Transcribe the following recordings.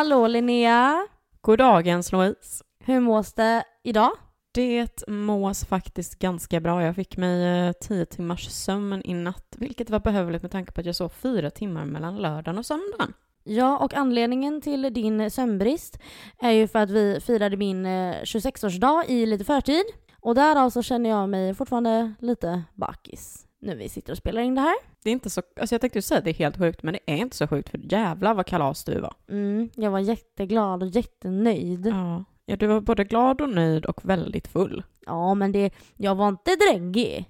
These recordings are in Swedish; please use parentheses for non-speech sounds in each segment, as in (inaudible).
Hallå Linnea! Goddagens Louise. Hur mås det idag? Det mås faktiskt ganska bra. Jag fick mig eh, tio timmars sömn i natt, vilket var behövligt med tanke på att jag sov fyra timmar mellan lördagen och söndagen. Ja, och anledningen till din sömnbrist är ju för att vi firade min 26-årsdag i lite förtid. Och därav så känner jag mig fortfarande lite bakis nu vi sitter och spelar in det här. Det är inte så, alltså jag tänkte säga det är helt sjukt, men det är inte så sjukt för jävlar vad kalas du var. Mm, jag var jätteglad och jättenöjd. Ja. ja, du var både glad och nöjd och väldigt full. Ja, men det, jag var inte dräggig.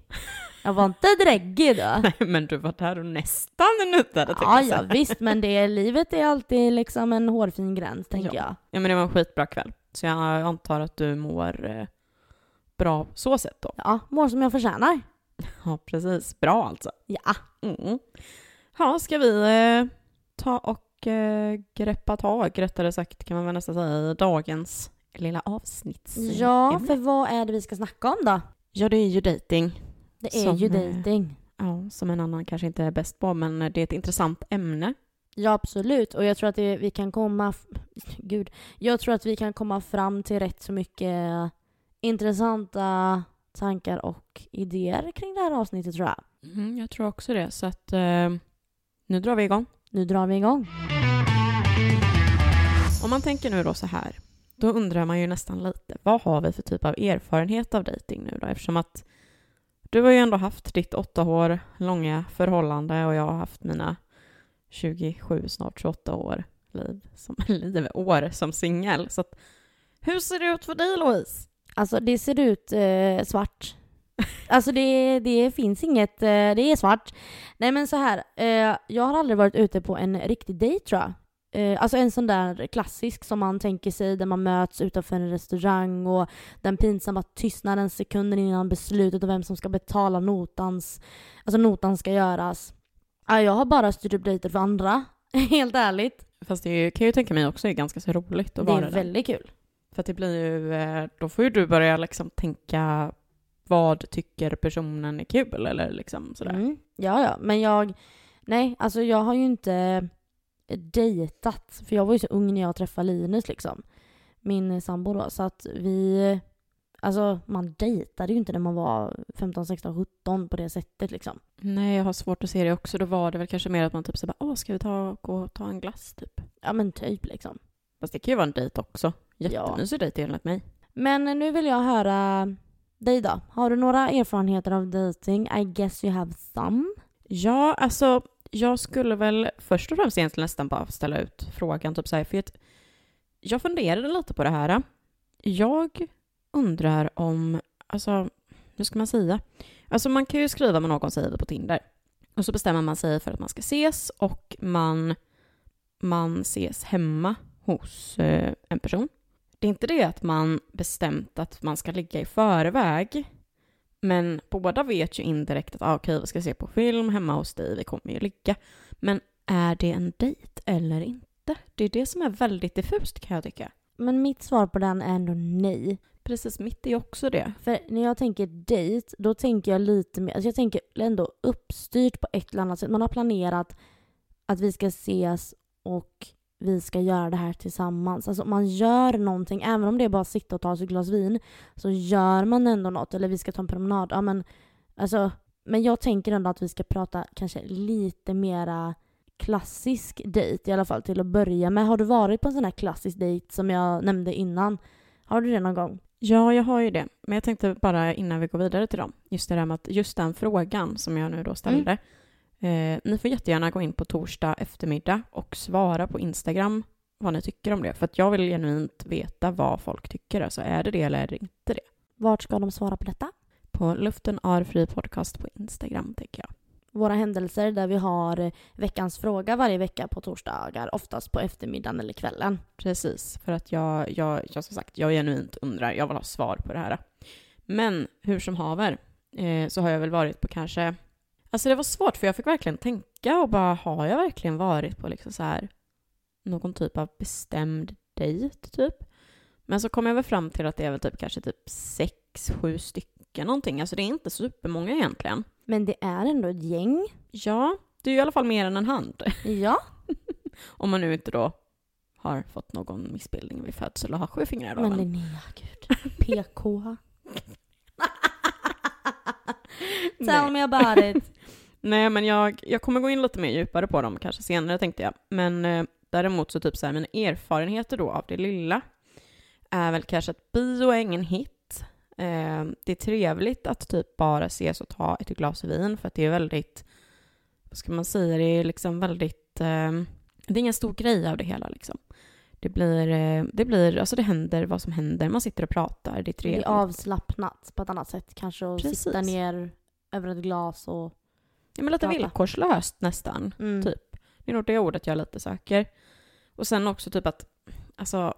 Jag var inte dräggig då. (laughs) Nej, men du var där och nästan nuttade. Ja, ja, visst, men det, livet är alltid liksom en hårfin gräns, tänker Ja. jag. Ja, men det var en skitbra kväll. Så jag antar att du mår eh, bra så sett då. Ja, mår som jag förtjänar. (laughs) Ja, precis. Bra alltså. Ja. Mm. Ja, ska vi eh, ta och eh, greppa tag, rättare sagt kan man väl nästan säga, i dagens lilla avsnitt. Ja, för vad är det vi ska snacka om då? Ja, det är ju dating. Det är Som, ju eh, dejting. Ja, som en annan kanske inte är bäst på, men det är ett intressant ämne. Ja, absolut. Och jag tror att det, vi kan komma... (laughs) Gud. Jag tror att vi kan komma fram till rätt så mycket intressanta tankar och idéer kring det här avsnittet tror jag. Mm, jag tror också det, så att eh, nu drar vi igång. Nu drar vi igång. Om man tänker nu då så här, då undrar man ju nästan lite, vad har vi för typ av erfarenhet av dating nu då? Eftersom att du har ju ändå haft ditt åtta år långa förhållande och jag har haft mina 27, snart 28 år liv som, (laughs) liv, år som singel. Så att, hur ser det ut för dig Louise? Alltså det ser ut eh, svart. Alltså det, det finns inget, eh, det är svart. Nej men så här, eh, jag har aldrig varit ute på en riktig dejt tror jag. Eh, alltså en sån där klassisk som man tänker sig där man möts utanför en restaurang och den pinsamma tystnaden sekunden innan beslutet och vem som ska betala notans, alltså notan ska göras. Ja, jag har bara styrt upp dejter för andra, (laughs) helt ärligt. Fast det är kan jag ju tänka mig också är ganska så roligt att Det vara är där. väldigt kul. För det blir ju, eh, då får ju du börja liksom tänka vad tycker personen är kul eller liksom sådär. Mm. Ja, ja, men jag... Nej, alltså jag har ju inte dejtat. För jag var ju så ung när jag träffade Linus liksom. Min sambo då. Så att vi... Alltså man dejtade ju inte när man var 15, 16, 17 på det sättet liksom. Nej, jag har svårt att se det också. Då var det väl kanske mer att man typ så bara, åh, ska vi ta, gå och ta en glass typ? Ja men typ liksom. Fast det kan ju vara en dejt också. Ja. Jättemysig dejt enligt mig. Men nu vill jag höra dig då. Har du några erfarenheter av dating? I guess you have some. Ja, alltså jag skulle väl först och främst egentligen nästan bara ställa ut frågan typ så här, för att jag funderade lite på det här. Jag undrar om, alltså, hur ska man säga? Alltså man kan ju skriva med någon, säger vi på Tinder. Och så bestämmer man sig för att man ska ses och man, man ses hemma hos eh, en person. Det är inte det att man bestämt att man ska ligga i förväg. Men båda vet ju indirekt att ah, okej, vi ska se på film hemma hos dig, vi kommer ju ligga. Men är det en dejt eller inte? Det är det som är väldigt diffust kan jag tycka. Men mitt svar på den är ändå nej. Precis, mitt är också det. För när jag tänker dejt, då tänker jag lite mer, alltså jag tänker ändå uppstyrt på ett eller annat sätt. Man har planerat att vi ska ses och vi ska göra det här tillsammans. Alltså man gör någonting, även om det är bara att sitta och ta sig ett glas vin, så gör man ändå något. Eller vi ska ta en promenad. Ja, men, alltså, men jag tänker ändå att vi ska prata kanske lite mera klassisk dejt i alla fall till att börja med. Har du varit på en sån här klassisk dejt som jag nämnde innan? Har du det någon gång? Ja, jag har ju det. Men jag tänkte bara innan vi går vidare till dem, just det där med att just den frågan som jag nu då ställde. Eh, ni får jättegärna gå in på torsdag eftermiddag och svara på Instagram vad ni tycker om det. För att jag vill genuint veta vad folk tycker. Alltså är det det eller är det inte det? Vart ska de svara på detta? På Luften är fri podcast på Instagram, tänker jag. Våra händelser där vi har veckans fråga varje vecka på torsdagar, oftast på eftermiddagen eller kvällen. Precis, för att jag, jag, jag som sagt, jag genuint undrar, jag vill ha svar på det här. Men hur som haver, eh, så har jag väl varit på kanske, alltså det var svårt för jag fick verkligen tänka och bara, har jag verkligen varit på liksom så här någon typ av bestämd dejt typ? Men så kom jag väl fram till att det är väl typ kanske typ sex, sju stycken någonting, alltså det är inte supermånga egentligen. Men det är ändå ett gäng. Ja, det är ju i alla fall mer än en hand. Ja. (laughs) Om man nu inte då har fått någon missbildning vid födsel och har sju fingrar. Men men- Linnea, gud. PK. (laughs) Tell me about it. (laughs) Nej, men jag, jag kommer gå in lite mer djupare på dem kanske senare tänkte jag. Men eh, däremot så typ så här, mina erfarenheter då av det lilla är väl kanske att bio är ingen hit. Eh, det är trevligt att typ bara ses och ta ett glas vin för att det är väldigt, vad ska man säga, det är liksom väldigt, eh, det är ingen stor grej av det hela liksom. Det blir, eh, det blir, alltså det händer vad som händer, man sitter och pratar, det är Det trevligt. är avslappnat på ett annat sätt kanske och Precis. sitta ner över ett glas och... Ja, men lite prata. villkorslöst nästan. Mm. Typ. Det är nog det ordet jag lite söker. Och sen också typ att, alltså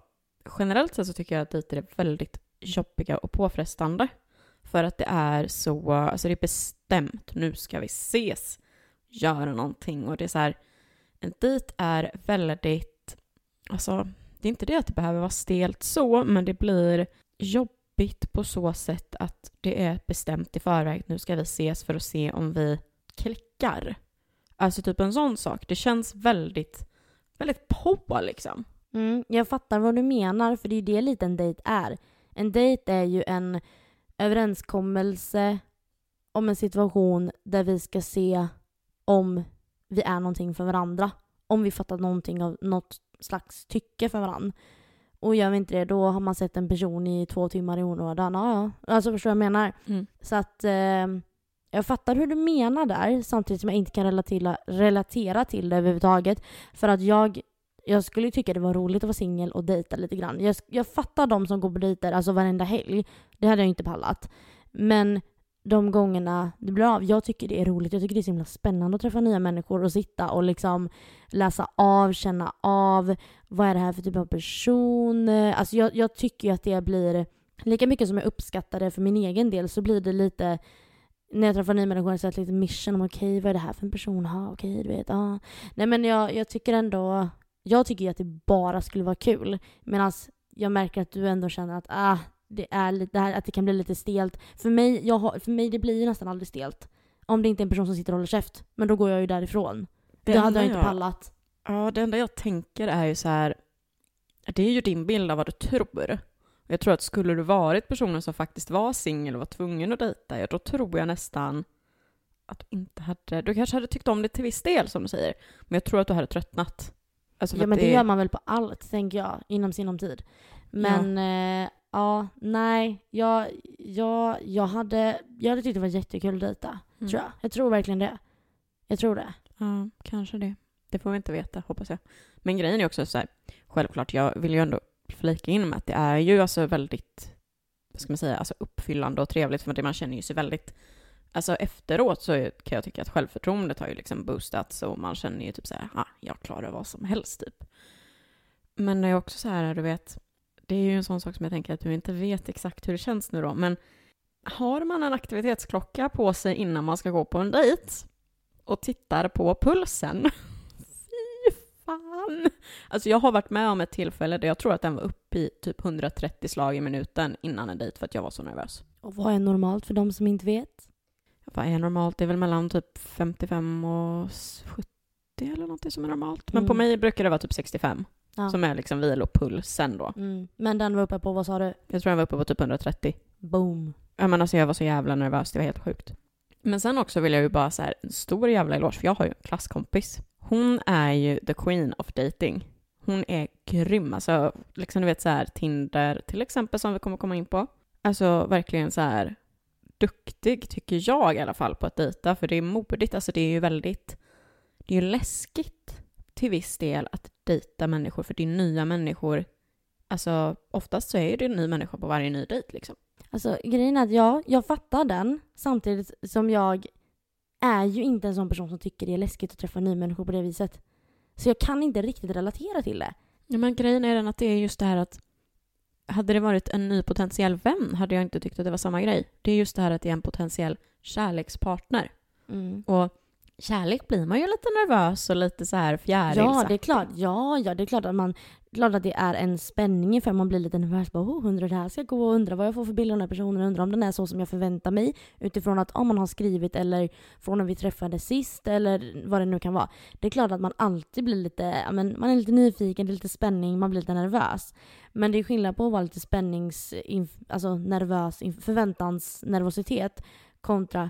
generellt sett så tycker jag att dejter är väldigt jobbiga och påfrestande. För att det är så, alltså det är bestämt, nu ska vi ses, göra någonting. Och det är så här, en dejt är väldigt, alltså det är inte det att det behöver vara stelt så, men det blir jobbigt på så sätt att det är bestämt i förväg, nu ska vi ses för att se om vi klickar. Alltså typ en sån sak. Det känns väldigt, väldigt på liksom. Mm, jag fattar vad du menar, för det är ju det lite en dejt är. En dejt är ju en överenskommelse om en situation där vi ska se om vi är någonting för varandra. Om vi fattar någonting av något slags tycke för varandra. Och gör vi inte det, då har man sett en person i två timmar i onödan. Ja, ja. Alltså förstår du vad jag menar? Mm. Så att eh, jag fattar hur du menar där, samtidigt som jag inte kan relatera, relatera till det överhuvudtaget. För att jag, jag skulle tycka det var roligt att vara singel och dejta lite grann. Jag, jag fattar de som går på dejter alltså varenda helg. Det hade jag inte pallat. Men de gångerna det blir av, jag tycker det är roligt. Jag tycker det är så himla spännande att träffa nya människor och sitta och liksom läsa av, känna av. Vad är det här för typ av person? Alltså jag, jag tycker ju att det blir, lika mycket som jag uppskattar det för min egen del så blir det lite när jag träffar nya människor så är det lite mission om okej, vad är det här för en person? Ha, okej, du vet. Ah. Nej men jag, jag tycker ändå, jag tycker ju att det bara skulle vara kul. Medan jag märker att du ändå känner att ah, det är lite, det här, att det kan bli lite stelt. För mig, jag har, för mig det blir ju nästan aldrig stelt. Om det inte är en person som sitter och håller käft. Men då går jag ju därifrån. Det, hade enda jag inte pallat. Ja, det enda jag tänker är ju så här, det är ju din bild av vad du tror. Jag tror att skulle du varit personen som faktiskt var singel och var tvungen att dejta, ja, då tror jag nästan att du inte hade, du kanske hade tyckt om det till viss del som du säger, men jag tror att du hade tröttnat. Alltså Ja men det gör man väl på allt, tänker jag, inom sinom tid. Men ja, eh, ja nej, jag, jag, jag, hade, jag hade tyckt det var jättekul att dejta. Mm. Tror jag. Jag tror verkligen det. Jag tror det. Ja, kanske det. Det får vi inte veta, hoppas jag. Men grejen är också så här, självklart, jag vill ju ändå flika in med att det är ju alltså väldigt, vad ska man säga, alltså uppfyllande och trevligt för det man känner ju sig väldigt, alltså efteråt så kan jag tycka att självförtroendet har ju liksom boostats och man känner ju typ så här, ah, jag klarar vad som helst typ. Men det är också så här, du vet, det är ju en sån sak som jag tänker att du inte vet exakt hur det känns nu då, men har man en aktivitetsklocka på sig innan man ska gå på en dejt och tittar på pulsen. (laughs) Fy fan! Alltså jag har varit med om ett tillfälle där jag tror att den var uppe i typ 130 slag i minuten innan en dejt för att jag var så nervös. Och vad är normalt för de som inte vet? Vad är normalt? Det är väl mellan typ 55 och 70 eller något som är normalt. Men Mm. på mig brukar det vara typ 65 Ja. som är liksom vilopulsen då. Mm. Men den var uppe på, vad sa du? Jag tror den var uppe på typ 130. Boom. Ja, men alltså jag var så jävla nervös, det var helt sjukt. Men sen också vill jag ju bara så här, en stor jävla eloge, för jag har ju en klasskompis. Hon är ju the queen of dating. Hon är grym, alltså liksom du vet så här Tinder till exempel som vi kommer komma in på. Alltså verkligen så här duktig tycker jag i alla fall på att dejta, för det är modigt, alltså det är ju väldigt, det är ju läskigt till viss del att dejta människor, för det är nya människor. Alltså oftast så är det en ny människa på varje ny dejt liksom. Alltså grejen är att ja, jag fattar den. Samtidigt som jag är ju inte en sån person som tycker det är läskigt att träffa nya människor på det viset. Så jag kan inte riktigt relatera till det. Ja, men grejen är den att det är just det här att hade det varit en ny potentiell vän hade jag inte tyckt att det var samma grej. Det är just det här att det är en potentiell kärlekspartner. Mm. Och kärlek blir man ju lite nervös och lite så här fjärilsaktig. Ja, det är klart. Ja, ja, det är klart att man... klart att det är en spänning för man blir lite nervös. Bara, oh, undrar det här ska gå, undrar vad jag får för bild av den här personen, undrar om den är så som jag förväntar mig utifrån att om man har skrivit eller från när vi träffades sist eller vad det nu kan vara. Det är klart att man alltid blir lite, men man är lite nyfiken, det är lite spänning, man blir lite nervös. Men det är skillnad på att vara lite spännings, alltså nervös, förväntansnervositet kontra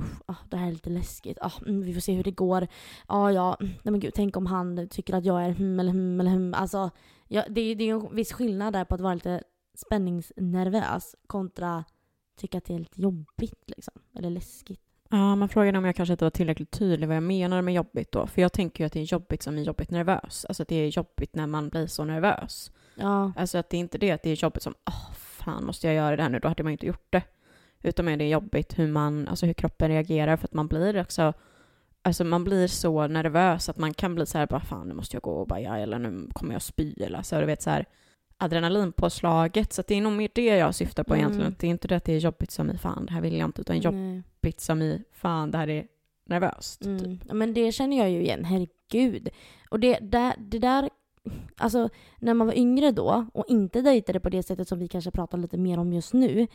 usch, ah, det här är lite läskigt. Ah, mm, vi får se hur det går. Ah, ja, nej men gud, tänk om han tycker att jag är hm eller hm eller hm. Alltså, ja, det, det är en viss skillnad där på att vara lite spänningsnervös kontra tycka att det är lite jobbigt liksom, eller läskigt. Ja, man frågade om jag kanske inte var tillräckligt tydlig vad jag menar med jobbigt då. För jag tänker ju att det är jobbigt som är jobbigt nervös. Alltså att det är jobbigt när man blir så nervös. Ja. Alltså att det är inte det att det är jobbigt som, åh oh, fan måste jag göra det här nu, då hade man ju inte gjort det. Utan är det jobbigt hur, man, alltså hur kroppen reagerar för att man blir också Alltså man blir så nervös att man kan bli så här bara fan nu måste jag gå och baja eller nu kommer jag spy eller så du vet så här adrenalinpåslaget så det är nog mer det jag syftar på mm. egentligen. Det är inte det att det är jobbigt som i fan det här vill jag inte utan jobbigt Nej. som i fan det här är nervöst. Mm. Typ. Ja, men det känner jag ju igen, herregud. Och det där, det där Alltså när man var yngre då och inte dejtade på det sättet som vi kanske pratar lite mer om just nu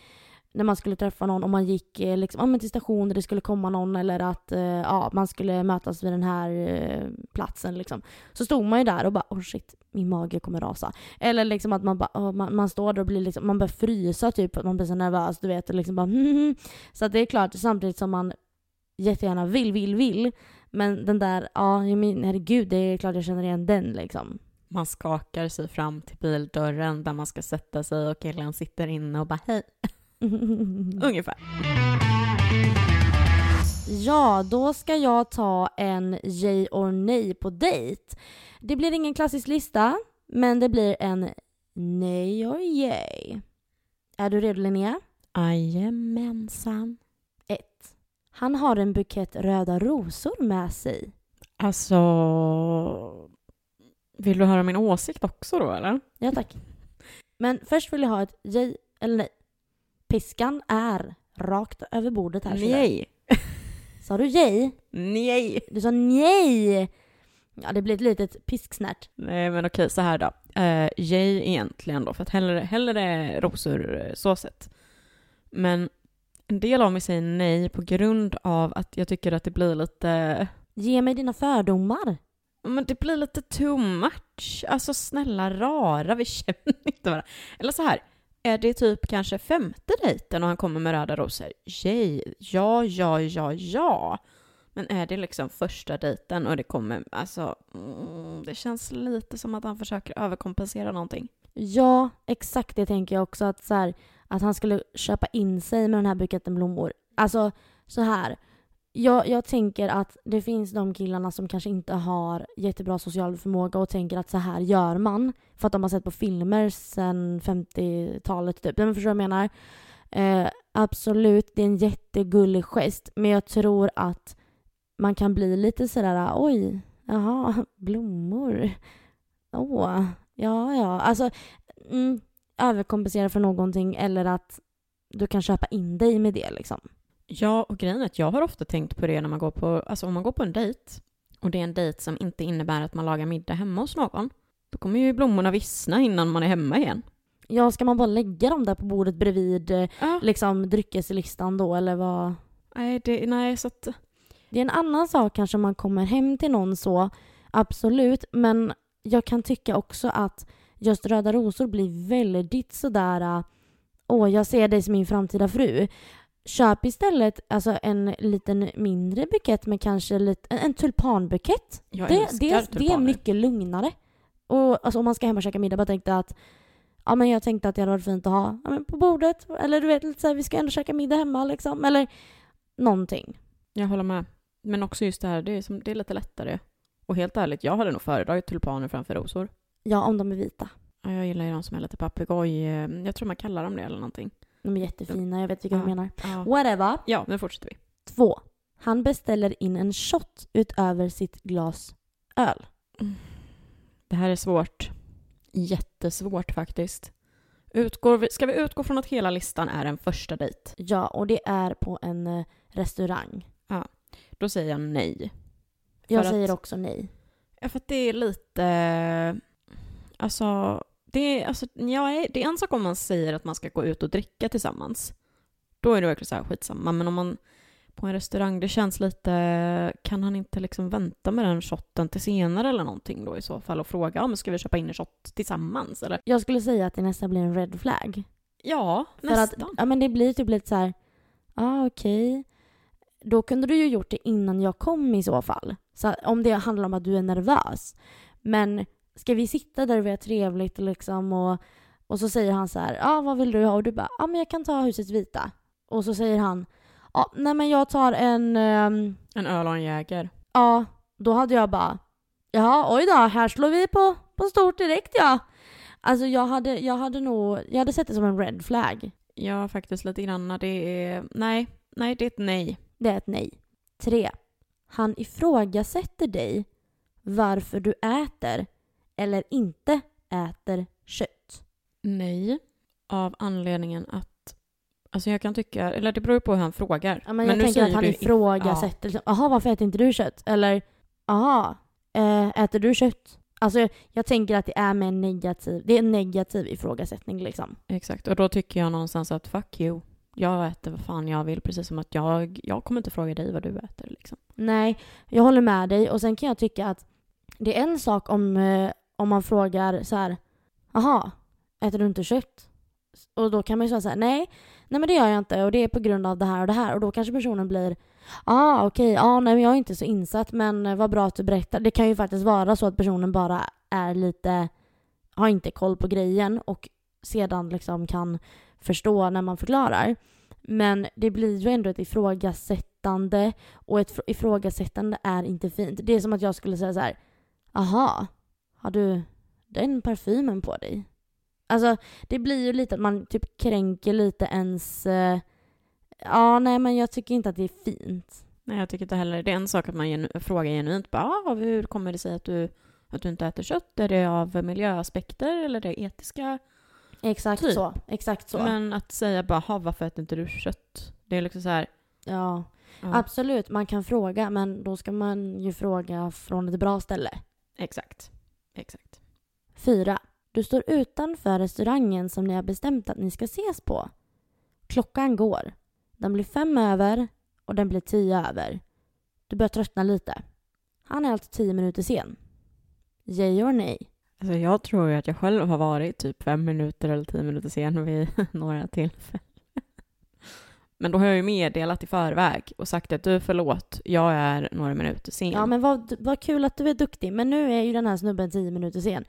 när man skulle träffa någon, om man gick eh, liksom, ja, till station där det skulle komma någon eller att eh, ja, man skulle mötas vid den här eh, platsen. Liksom. Så stod man ju där och bara oh shit, min mage kommer rasa. Eller liksom att man, bara, oh, man, man står där och blir liksom, man börjar frysa typ, man blir så nervös du vet. Och liksom bara, (laughs) hmm. Så att det är klart, samtidigt som man jättegärna vill, vill, vill. Men den där, ja men, herregud, det är klart jag känner igen den liksom. Man skakar sig fram till bildörren där man ska sätta sig och killen sitter inne och bara hej. Ungefär. Ja, då ska jag ta en yay or nej på dejt. Det blir ingen klassisk lista, men det blir en nej or yay. Är du redo Linnea? Jajamensan. 1. Han har en bukett röda rosor med sig. Alltså... Vill du höra min åsikt också då eller? Ja tack. Men först vill jag ha ett yay eller nej. Piskan är rakt över bordet här. Nej. Sa du yay? Nej. Du sa nej. Ja, det blir ett litet pisksnärt. Nej, men okej, så här då. Uh, yay egentligen då, för att hellre, hellre rosor eh, så sett. Men en del av mig säger nej på grund av att jag tycker att det blir lite... Ge mig dina fördomar. Men det blir lite too much. Alltså snälla rara, vi känner inte varandra. Eller så här, är det typ kanske femte dejten och han kommer med röda rosor? Yay, ja, ja, ja, ja. Men är det liksom första dejten och det kommer, alltså, mm, det känns lite som att han försöker överkompensera någonting. Ja, exakt det tänker jag också. Att, så här, att han skulle köpa in sig med den här buketten blommor. Alltså, så här jag, jag tänker att det finns de killarna som kanske inte har jättebra social förmåga och tänker att så här gör man. För att de har sett på filmer sedan 50-talet typ. Men förstår du vad jag menar? Eh, absolut, det är en jättegullig gest. Men jag tror att man kan bli lite sådär oj, jaha, blommor. Åh, ja, ja. Alltså, mm, överkompensera för någonting eller att du kan köpa in dig med det liksom. Ja, och grejen är att jag har ofta tänkt på det när man går på, alltså om man går på en dejt och det är en dejt som inte innebär att man lagar middag hemma hos någon, då kommer ju blommorna vissna innan man är hemma igen. Ja, ska man bara lägga dem där på bordet bredvid eh, ja. liksom dryckeslistan då eller vad? Nej, det, nej så att... Det är en annan sak kanske om man kommer hem till någon så, absolut, men jag kan tycka också att just röda rosor blir väldigt sådär eh, åh, jag ser dig som min framtida fru. Köp istället alltså, en liten mindre bukett med kanske lite, en, en tulpanbukett. Jag det, det, det är mycket lugnare. Och alltså, om man ska hem och käka middag, bara tänkte att ja, men jag tänkte att det hade varit fint att ha ja, men på bordet. Eller du vet, lite så här, vi ska ändå käka middag hemma liksom. Eller någonting. Jag håller med. Men också just det här, det är, som, det är lite lättare. Och helt ärligt, jag hade nog föredragit tulpaner framför rosor. Ja, om de är vita. Ja, jag gillar ju de som är lite papegoj. Jag tror man kallar dem det eller någonting. De är jättefina, jag vet vilka ja. du menar. Ja. Whatever. Ja, nu fortsätter vi. Två. Han beställer in en shot utöver sitt glas öl. Det här är svårt. Jättesvårt faktiskt. Utgår vi, ska vi utgå från att hela listan är en första dejt? Ja, och det är på en eh, restaurang. Ja, då säger jag nej. Jag säger också nej. Ja, för att det är lite... Alltså, det är, alltså, ja, det är en sak om man säger att man ska gå ut och dricka tillsammans. Då är det verkligen så här skitsamma. Men om man på en restaurang, det känns lite... Kan han inte liksom vänta med den shotten till senare eller någonting då i så fall och fråga om ska vi köpa in en shot tillsammans eller? Jag skulle säga att det nästan blir en red flag. Ja, För nästan. att, ja men det blir typ lite så här, ja ah, okej. Då kunde du ju gjort det innan jag kom i så fall. Så om det handlar om att du är nervös. Men ska vi sitta där och vi har trevligt liksom och, och så säger han så här, ja ah, vad vill du ha? Och du bara, ja ah, men jag kan ta husets vita. Och så säger han, ja ah, nej men jag tar en, ehm, En öl och en jäger. ja då hade jag bara, jaha oj då, här slår vi på, på stort direkt ja. Alltså jag hade, jag hade nog, jag hade sett det som en red flag. Ja, faktiskt lite grann. Det är... Nej, nej, det är ett nej. Det är ett nej. 3. Han ifrågasätter dig varför du äter eller inte äter kött. Nej. Av anledningen att... Alltså jag kan tycka... Eller det beror ju på hur han frågar. Ja, men jag nu tänker att han du- ifrågasätter. liksom, Jaha, varför äter inte du kött? Eller, jaha, eh, äter du kött? Alltså jag, jag tänker att det är med en negativ, det är en negativ ifrågasättning liksom. Ja, exakt. Och då tycker jag någonstans att fuck you. Jag äter vad fan jag vill. Precis som att jag, jag kommer inte fråga dig vad du äter. Liksom. Nej, jag håller med dig och sen kan jag tycka att det är en sak om, eh, om man frågar så här, jaha, äter du inte kött? Och då kan man ju säga så här, nej, nej men det gör jag inte och det är på grund av det här och det här och då kanske personen blir, ah okej, ah, nej men jag är inte så insatt men eh, vad bra att du berättar. Det kan ju faktiskt vara så att personen bara är lite, har inte koll på grejen och sedan liksom kan förstå när man förklarar. Men det blir ju ändå ett ifrågasättande och ett ifrågasättande är inte fint. Det är som att jag skulle säga så här, aha, har du den parfymen på dig? Alltså, det blir ju lite att man typ kränker lite ens... Eh, ja, nej men jag tycker inte att det är fint. Nej, jag tycker inte heller. Det är en sak att man genu- frågar genuint. Bara, ah, hur kommer det sig att du, att du inte äter kött? Är det av miljöaspekter eller är det etiska? Exakt Typ. så. Exakt så. Men att säga bara, "Ha, varför äter inte du kött? Det är liksom så här... ja, Ja, absolut, man kan fråga men då ska man ju fråga från ett bra ställe. exakt. Exakt. 4. Du står utanför restaurangen som ni har bestämt att ni ska ses på. Klockan går. Den blir fem över och den blir tio över. Du börjar tröttna lite. Han är alltså tio minuter sen. Yay or nej? Alltså jag tror ju att jag själv har varit typ fem minuter eller tio minuter sen vid (laughs) några tillfällen. Men då har jag ju meddelat i förväg och sagt att du förlåt, jag är några minuter sen. Ja men vad, vad kul att du är duktig men nu är ju den här snubben tio minuter sen.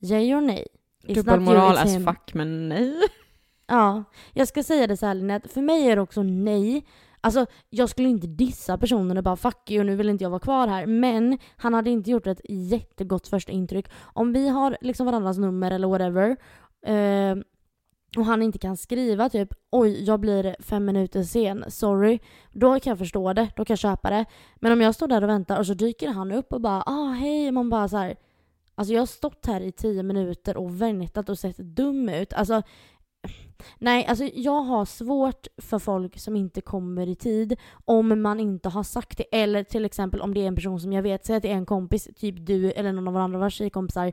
Yay or nej? Dubbelmoral it's as him. fuck, men nej. Ja, jag ska säga det så här Linnea, att för mig är det också nej. Alltså jag skulle inte dissa personen och bara fuck you, nu vill inte jag vara kvar här. Men han hade inte gjort ett jättegott första intryck. Om vi har liksom varandras nummer eller whatever eh, och han inte kan skriva typ oj jag blir fem minuter sen, sorry. Då kan jag förstå det, då kan jag köpa det. Men om jag står där och väntar och så dyker han upp och bara ah hej, man bara så här. Alltså jag har stått här i tio minuter och väntat och sett dum ut. Alltså Nej, alltså jag har svårt för folk som inte kommer i tid om man inte har sagt det. Eller till exempel om det är en person som jag vet, säg att det är en kompis, typ du eller någon av våra andra tjejkompisar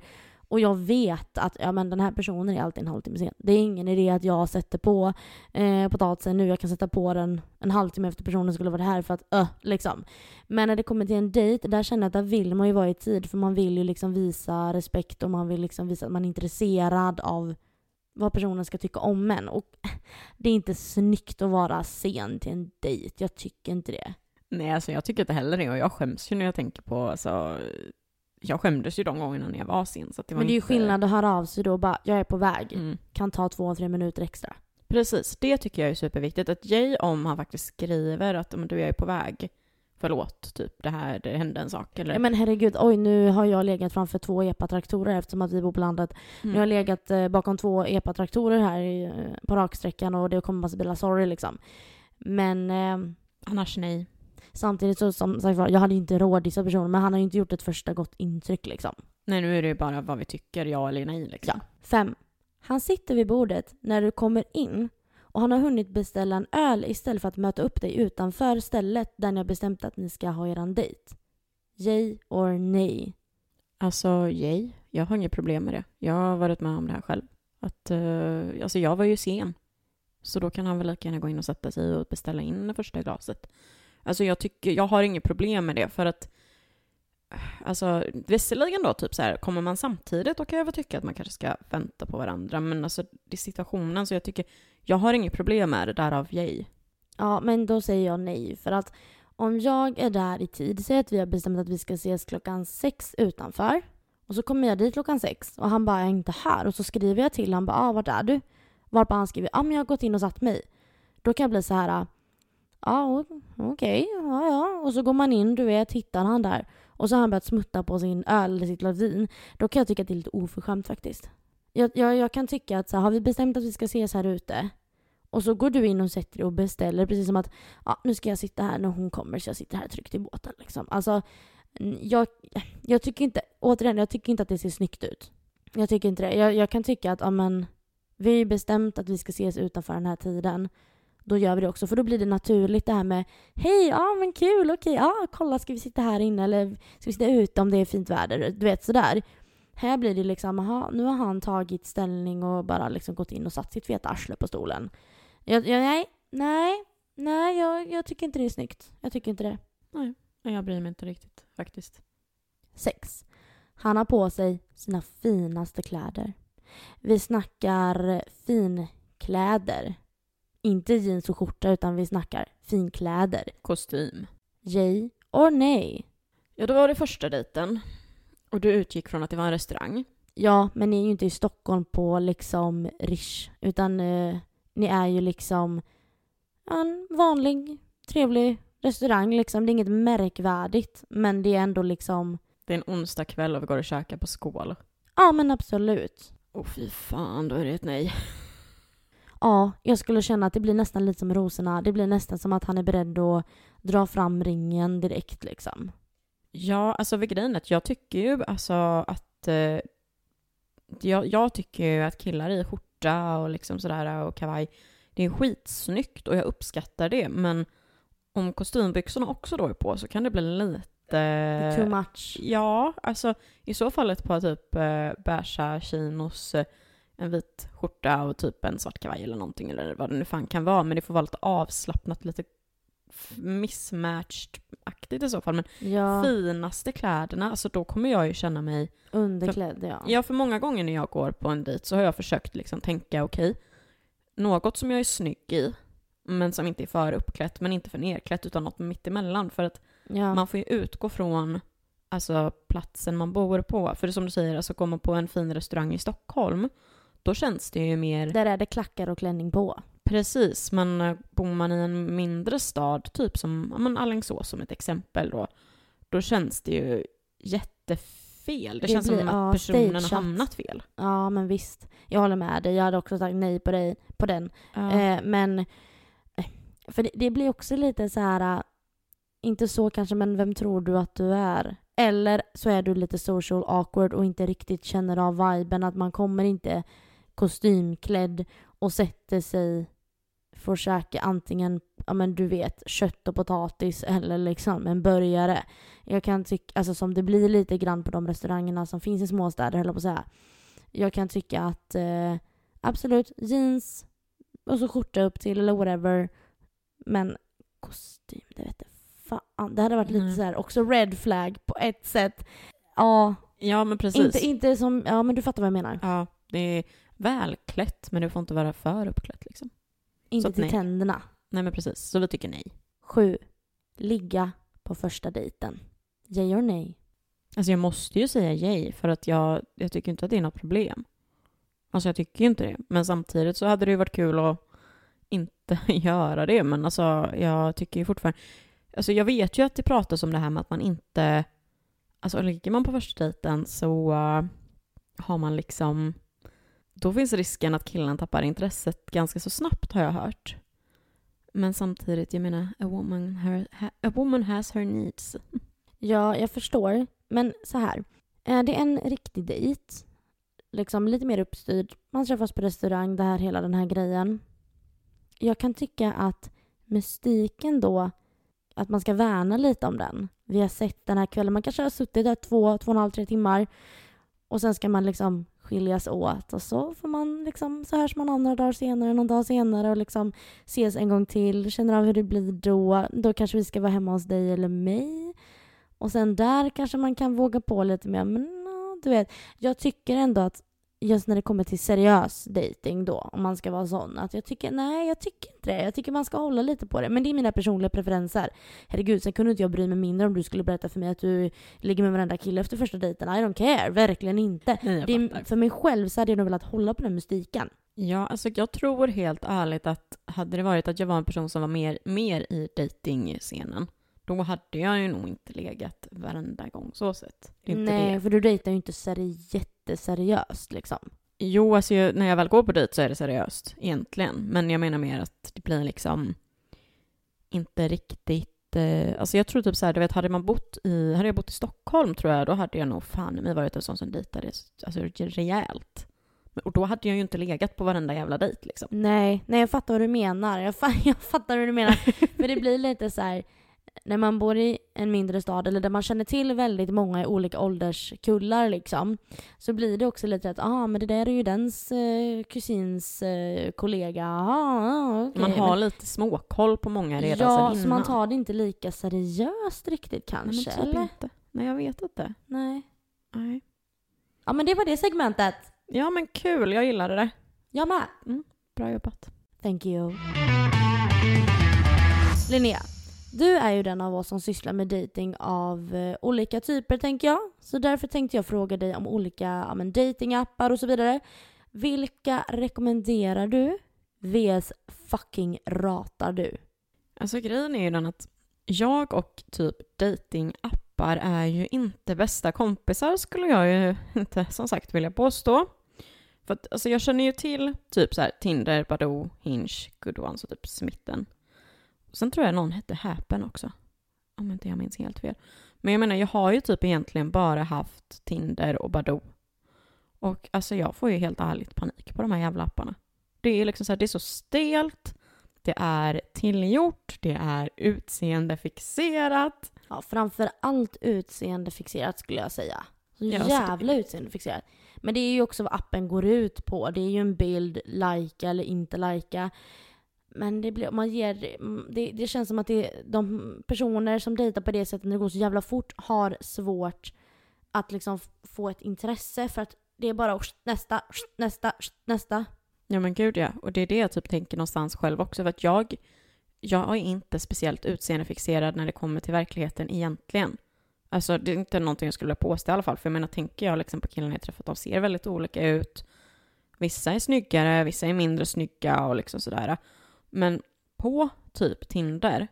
och jag vet att ja, men den här personen är alltid en halvtimme sen. Det är ingen idé att jag sätter på eh, potatisen nu. Jag kan sätta på den en halvtimme efter personen skulle vara här för att öh, liksom. Men när det kommer till en dejt, där känner jag att där vill man ju vara i tid för man vill ju liksom visa respekt och man vill liksom visa att man är intresserad av vad personen ska tycka om en. Och (laughs) det är inte snyggt att vara sen till en dejt. Jag tycker inte det. Nej, alltså jag tycker inte heller det och jag skäms ju när jag tänker på, alltså, jag skämdes ju de gångerna när jag var sen. Så det var Men det är ju inte... skillnad att höra av sig då och bara jag är på väg. Mm. Kan ta två, tre minuter extra. Precis, det tycker jag är superviktigt. Att Jay, om han faktiskt skriver att du är på väg, förlåt, typ det här, det hände en sak. Eller, Ja, men herregud, oj nu har jag legat framför två epatraktorer eftersom att vi bor på landet. Mm. Nu har jag legat eh, bakom två epatraktorer här i, eh, på raksträckan och det kommer massa bilar, sorry liksom. Men eh, Annars nej. Samtidigt så som sagt var, jag hade ju inte råd dissa personen men han har ju inte gjort ett första gott intryck liksom. Nej, nu är det ju bara vad vi tycker, ja eller nej liksom. Ja. Fem. Han sitter vid bordet när du kommer in och han har hunnit beställa en öl istället för att möta upp dig utanför stället där ni har bestämt att ni ska ha eran dejt. Yay or nej? Alltså, yay. Jag har inget problem med det. Jag har varit med om det här själv. Att, uh, alltså jag var ju sen. Så då kan han väl lika gärna gå in och sätta sig och beställa in det första glaset. Alltså jag tycker, jag har inget problem med det för att Alltså visserligen då, typ så här, kommer man samtidigt då kan jag väl tycka att man kanske ska vänta på varandra. Men alltså det är situationen så jag tycker, jag har inget problem med det, därav yay. Ja, men då säger jag nej. För att om jag är där i tid, säg att vi har bestämt att vi ska ses klockan sex utanför. Och så kommer jag dit klockan sex och han bara är inte här. Och så skriver jag till honom, bara, ah, vart är du? Varpå han skriver, ja ah, men jag har gått in och satt mig. Då kan jag bli så här, ja okej, okay, ja ja. Och så går man in, du vet, hittar han där. Och så har han börjat smutta på sin öl eller sitt glas vin. Då kan jag tycka att det är lite oförskämt faktiskt. Jag, jag, jag kan tycka att så här, har vi bestämt att vi ska ses här ute och så går du in och sätter dig och beställer precis som att ja, nu ska jag sitta här när hon kommer så jag sitter här tryggt i båten. Liksom. Alltså, jag, jag tycker inte, återigen, jag tycker inte att det ser snyggt ut. Jag tycker inte det. Jag, jag kan tycka att, ja men, vi har bestämt att vi ska ses utanför den här tiden. Då gör vi det också, för då blir det naturligt det här med Hej, ja men kul, okej, ja kolla ska vi sitta här inne eller ska vi sitta ute om det är fint väder? Du vet sådär. Här blir det liksom, aha, nu har han tagit ställning och bara liksom gått in och satt sitt feta arsle på stolen. Jag, jag, nej, nej, nej, jag, jag tycker inte det är snyggt. Jag tycker inte det. Nej, jag bryr mig inte riktigt faktiskt. Sex. Han har på sig sina finaste kläder. Vi snackar finkläder. Inte jeans och skjorta, utan vi snackar finkläder. Kostym. Yay or nej? Ja, då var det första dejten. Och du utgick från att det var en restaurang. Ja, men ni är ju inte i Stockholm på liksom Rish, utan uh, ni är ju liksom en vanlig, trevlig restaurang liksom. Det är inget märkvärdigt, men det är ändå liksom... Det är en onsdag kväll och vi går och käkar på skål. Ja, men absolut. Åh oh, fy fan, då är det ett nej. Ja, jag skulle känna att det blir nästan lite som rosorna. Det blir nästan som att han är beredd att dra fram ringen direkt liksom. Ja, alltså grejen är att jag tycker ju alltså att eh, jag, jag, tycker ju att killar i skjorta och liksom sådär och kavaj, det är skitsnyggt och jag uppskattar det. Men om kostymbyxorna också då är på så kan det bli lite... Too much. Ja, alltså i så fall ett par typ eh, beiga chinos, eh, en vit skjorta och typ en svart kavaj eller någonting eller vad det nu fan kan vara. Men det får vara lite avslappnat, lite mismatched-aktigt i så fall. Men ja. finaste kläderna, alltså då kommer jag ju känna mig... Underklädd, för, ja. Ja, för många gånger när jag går på en dejt så har jag försökt liksom tänka, okej, okay, något som jag är snygg i, men som inte är för uppklätt, men inte för nerklätt, utan något mittemellan. För att ja. man får ju utgå från alltså, platsen man bor på. För som du säger, alltså går man på en fin restaurang i Stockholm, då känns det ju mer... Där är det klackar och klänning på. Precis, men eh, bor man i en mindre stad, typ som ja, Alingsås som ett exempel då, då känns det ju jättefel. Det, det känns blir, som att ja, personen har hamnat fel. Ja, men visst. Jag håller med dig. Jag hade också sagt nej på, dig, på den. Ja. Eh, men eh, för det, det, blir också lite så här, eh, inte så kanske, men vem tror du att du är? Eller så är du lite social awkward och inte riktigt känner av viben, att man kommer inte kostymklädd och sätter sig får käka antingen, ja men du vet, kött och potatis eller liksom en burgare. Jag kan tycka, alltså som det blir lite grann på de restaurangerna som finns i småstäder, höll på att säga. Jag kan tycka att eh, absolut, jeans och så skjorta upp till eller whatever. Men kostym, det vet jag fan. Det hade varit lite mm. så här, också red flag på ett sätt. Ja. Ja men precis. Inte, inte som, ja men du fattar vad jag menar. Ja, det är välklätt men det får inte vara för uppklätt liksom. Inte till nej. tänderna. Nej men precis, så vi tycker nej. Sju. Ligga på första dejten. Yay or nej? Alltså jag måste ju säga yay för att jag, jag tycker inte att det är något problem. Alltså jag tycker ju inte det. Men samtidigt så hade det ju varit kul att inte (laughs) göra det. Men alltså jag tycker ju fortfarande... Alltså jag vet ju att det pratas om det här med att man inte... Alltså ligger man på första dejten så uh, har man liksom då finns risken att killen tappar intresset ganska så snabbt har jag hört. Men samtidigt, jag menar, a woman, her, a woman has her needs. (laughs) Ja, jag förstår. Men så här, är det en riktig dejt, liksom lite mer uppstyrd, man träffas på restaurang, det här, hela den här grejen. Jag kan tycka att mystiken då, att man ska värna lite om den. Vi har sett den här kvällen, man kanske har suttit där två, två och en halv, tre timmar Och sen ska man liksom skiljas åt och så får man liksom så hörs man några dagar senare, någon dag senare och liksom ses en gång till, känner av hur det blir då. Då kanske vi ska vara hemma hos dig eller mig. Och sen där kanske man kan våga på lite mer. Men no, du vet, jag tycker ändå att just när det kommer till seriös dating då, om man ska vara sån, att jag tycker, nej jag tycker inte det. Jag tycker man ska hålla lite på det. Men det är mina personliga preferenser. Herregud, sen kunde inte jag bry mig mindre om du skulle berätta för mig att du ligger med varenda kille efter första dejten. I don't care, verkligen inte. Nej, är, för mig själv så hade jag nog velat hålla på den mystiken. Ja, alltså jag tror helt ärligt att hade det varit att jag var en person som var mer, mer i dejtingscenen, då hade jag ju nog inte legat varenda gång så sett. Nej, det. för du dejtar ju inte seri- jätteseriöst liksom. Jo, alltså jag, när jag väl går på dejt så är det seriöst egentligen. Men jag menar mer att det blir liksom inte riktigt... Eh, alltså jag tror typ så här, du vet, hade man bott i, hade jag bott i Stockholm tror jag, då hade jag nog fan mig varit en sån som dejtade alltså, rejält. Men- Och då hade jag ju inte legat på varenda jävla dejt liksom. Nej, nej jag fattar vad du menar. Jag, fa- (laughs) jag fattar vad du menar. (laughs) För det blir lite så här när man bor i en mindre stad eller där man känner till väldigt många i olika ålderskullar liksom. Så blir det också lite att, ah men det där är ju dens eh, kusins eh, kollega. Ah, ah, okej. Man har Men- lite småkoll på många redan Ja, så man tar det inte lika seriöst riktigt Nej, men kanske, typ eller? inte. Nej, jag vet inte. Nej. Nej. Ja men det var det segmentet. Ja, men kul. Jag gillade det. Jag med. Bra jobbat. Thank you. Linnea, du är ju den av oss som sysslar med dating av eh, olika typer tänker jag. Så därför tänkte jag fråga dig om olika ja, men, datingappar och så vidare. Vilka rekommenderar du? VS fucking ratar du? Alltså grejen är ju den att jag och typ datingappar är ju inte bästa kompisar skulle jag ju (laughs) inte som sagt vilja påstå. För att alltså jag känner ju till typ så här Tinder, Badoo, Hinge, Good Ones och typ Smitten. Sen tror jag någon hette Happen också. Om inte jag minns helt fel. Men jag menar, jag har ju typ egentligen bara haft Tinder och Badoo. Och alltså jag får ju helt ärligt panik på de här jävla apparna. Det är liksom så här, det är så stelt. Det är tillgjort, det är utseendefixerat. Ja, framför allt utseendefixerat skulle jag säga. Så jävla utseendefixerat. Men det är ju också vad appen går ut på. Det är ju en bild, lajka eller inte lajka. Men det, blir, man ger, det, det känns som att det, de personer som dejtar på det sättet när det går så jävla fort har svårt att liksom få ett intresse för att det är bara nästa, nästa, nästa. Ja men gud ja, och det är det jag typ tänker någonstans själv också för att jag, jag är inte speciellt utseendefixerad när det kommer till verkligheten egentligen. Alltså det är inte någonting jag skulle vilja påstå i alla fall, för jag menar tänker jag liksom på killarna jag träffat, de ser väldigt olika ut. Vissa är snyggare, vissa är mindre snygga och liksom sådär. Men på typ Tinder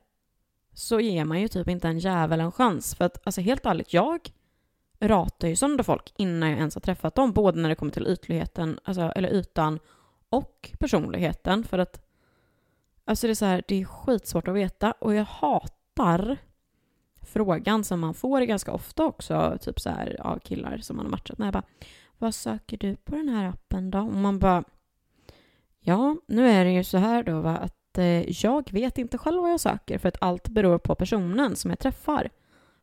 så ger man ju typ inte en jävel en chans. För att alltså helt ärligt, jag ratar ju sönder folk innan jag ens har träffat dem. Både när det kommer till ytligheten, alltså, eller ytan och personligheten. För att alltså det är så här, det är skitsvårt att veta. Och jag hatar frågan som man får ganska ofta också, typ så här av killar som man har matchat med. Jag bara, vad söker du på den här appen då? Och man bara, ja, nu är det ju så här då va, att eh, jag vet inte själv vad jag söker för att allt beror på personen som jag träffar.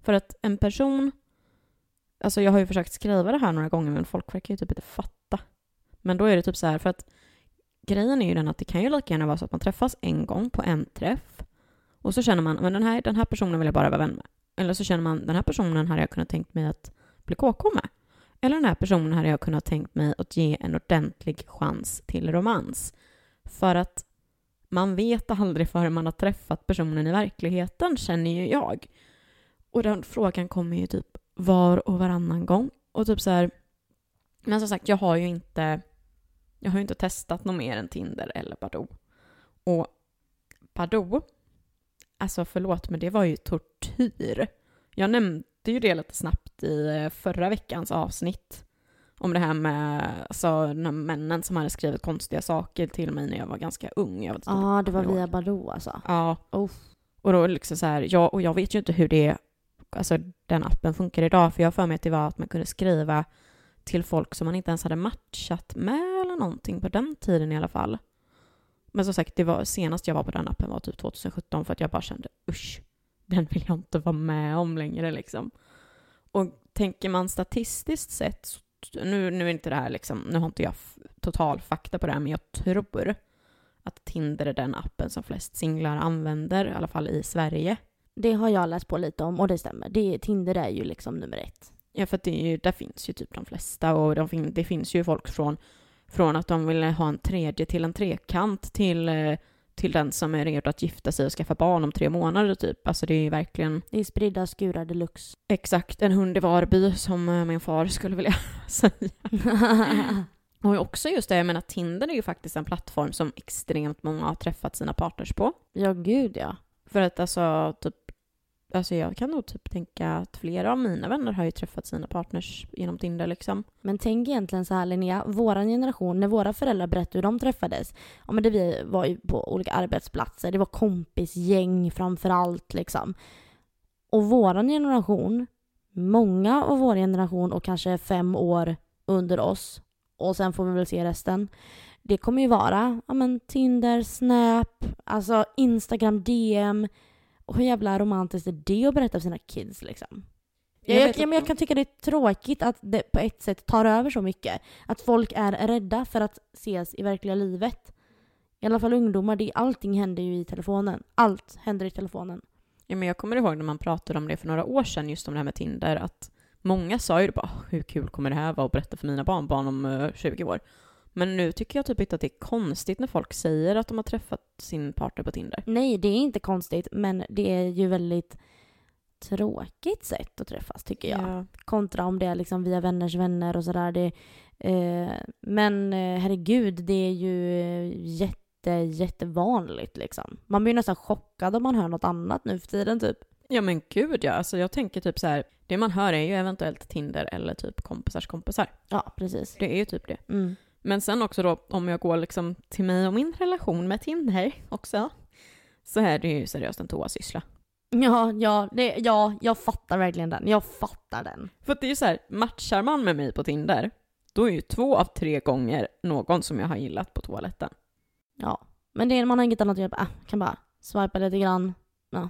För att en person, alltså jag har ju försökt skriva det här några gånger men folk verkar ju typ inte fatta. Men då är det typ så här för att grejen är ju den att det kan ju lika gärna vara så att man träffas en gång på en träff och så känner man, men den här, den här personen vill jag bara vara vän med. Eller så känner man, den här personen hade jag kunnat tänkt mig att bli KK med. Eller den här personen hade jag kunnat tänkt mig att ge en ordentlig chans till romans. För att man vet aldrig förrän man har träffat personen i verkligheten, känner ju jag. Och den frågan kommer ju typ var och varannan gång. Och typ så här, men som sagt, jag har ju inte, jag har ju inte testat något mer än Tinder eller Badoo. Och Badoo, alltså förlåt men det var ju tortyr. Jag nämnde ju det lite snabbt i eh, förra veckans avsnitt. Om det här med alltså, de här männen som hade skrivit konstiga saker till mig när jag var ganska ung. Ja, du det var via. Badoo alltså. Ja. Uff. Och då liksom så här, jag, och jag vet ju inte hur det, alltså den appen funkar idag, för jag har för mig att det var att man kunde skriva till folk som man inte ens hade matchat med eller någonting på den tiden i alla fall. Men som sagt, det var senast jag var på den appen var typ 2017 för att jag bara kände usch, den vill jag inte vara med om längre liksom. Och tänker man statistiskt sett nu, nu är inte det här liksom, nu har inte jag total fakta på det här, men jag tror att Tinder är den appen som flest singlar använder, i alla fall i Sverige. Det har jag läst på lite om och det stämmer. Det, Tinder är ju liksom nummer ett. Ja, för det där finns ju typ de flesta och de fin, det finns ju folk från, från att de vill ha en tredje till en trekant till, eh, till den som är redo att gifta sig och skaffa barn om tre månader typ. Alltså det är ju verkligen Det är spridda skurar deluxe. exakt en hund i Varby som eh, min far skulle vilja (laughs) säga. (laughs) Och också just det, jag menar Tinder är ju faktiskt en plattform som extremt många har träffat sina partners på. ja, gud ja. För att alltså, typ, alltså jag kan nog typ tänka att flera av mina vänner har ju träffat sina partners genom Tinder liksom. Men tänk egentligen så här Linnea, våran generation, när våra föräldrar berättade hur de träffades. Ja men det vi var ju på olika arbetsplatser, det var kompisgäng framför allt liksom. Och våran generation, många av vår generation och kanske fem år under oss, och sen får vi väl se resten. Det kommer ju vara ja, men Tinder, Snap, alltså Instagram DM. Och hur jävla romantiskt är det att berätta för sina kids liksom? Jag Jag, jag, jag kan tycka det är tråkigt att det på ett sätt tar över så mycket. Att folk är rädda för att ses i verkliga livet. I alla fall ungdomar, det, allting händer ju i telefonen. Allt händer i telefonen. Ja, men jag kommer ihåg när man pratade om det för några år sedan, just om det här med Tinder, att många sa ju bara hur kul kommer det här vara att berätta för mina barnbarn om eh, 20 år? Men nu tycker jag typ inte att det är konstigt när folk säger att de har träffat sin partner på Tinder. Nej, det är inte konstigt, men det är ju väldigt tråkigt sätt att träffas tycker jag. Ja. Kontra om det är liksom via vänners vänner och sådär. Det, eh, men eh, herregud, det är ju eh, jätte, jättevanligt liksom. Man blir nästan chockad om man hör något annat nu för tiden typ. ja men gud ja, alltså jag tänker typ så här, det man hör är ju eventuellt Tinder eller typ kompisars kompisar. Ja, precis. Det är ju typ det. Mm. Men sen också då, om jag går liksom till mig och min relation med Tinder också, så är det ju seriöst en toasyssla. Ja, ja, det, ja, jag fattar verkligen den. Jag fattar den. För att det är ju så här, matchar man med mig på Tinder, då är ju två av tre gånger någon som jag har gillat på toaletten. Ja. Men det är, man har inget annat att göra. Äh, kan bara swipa lite grann.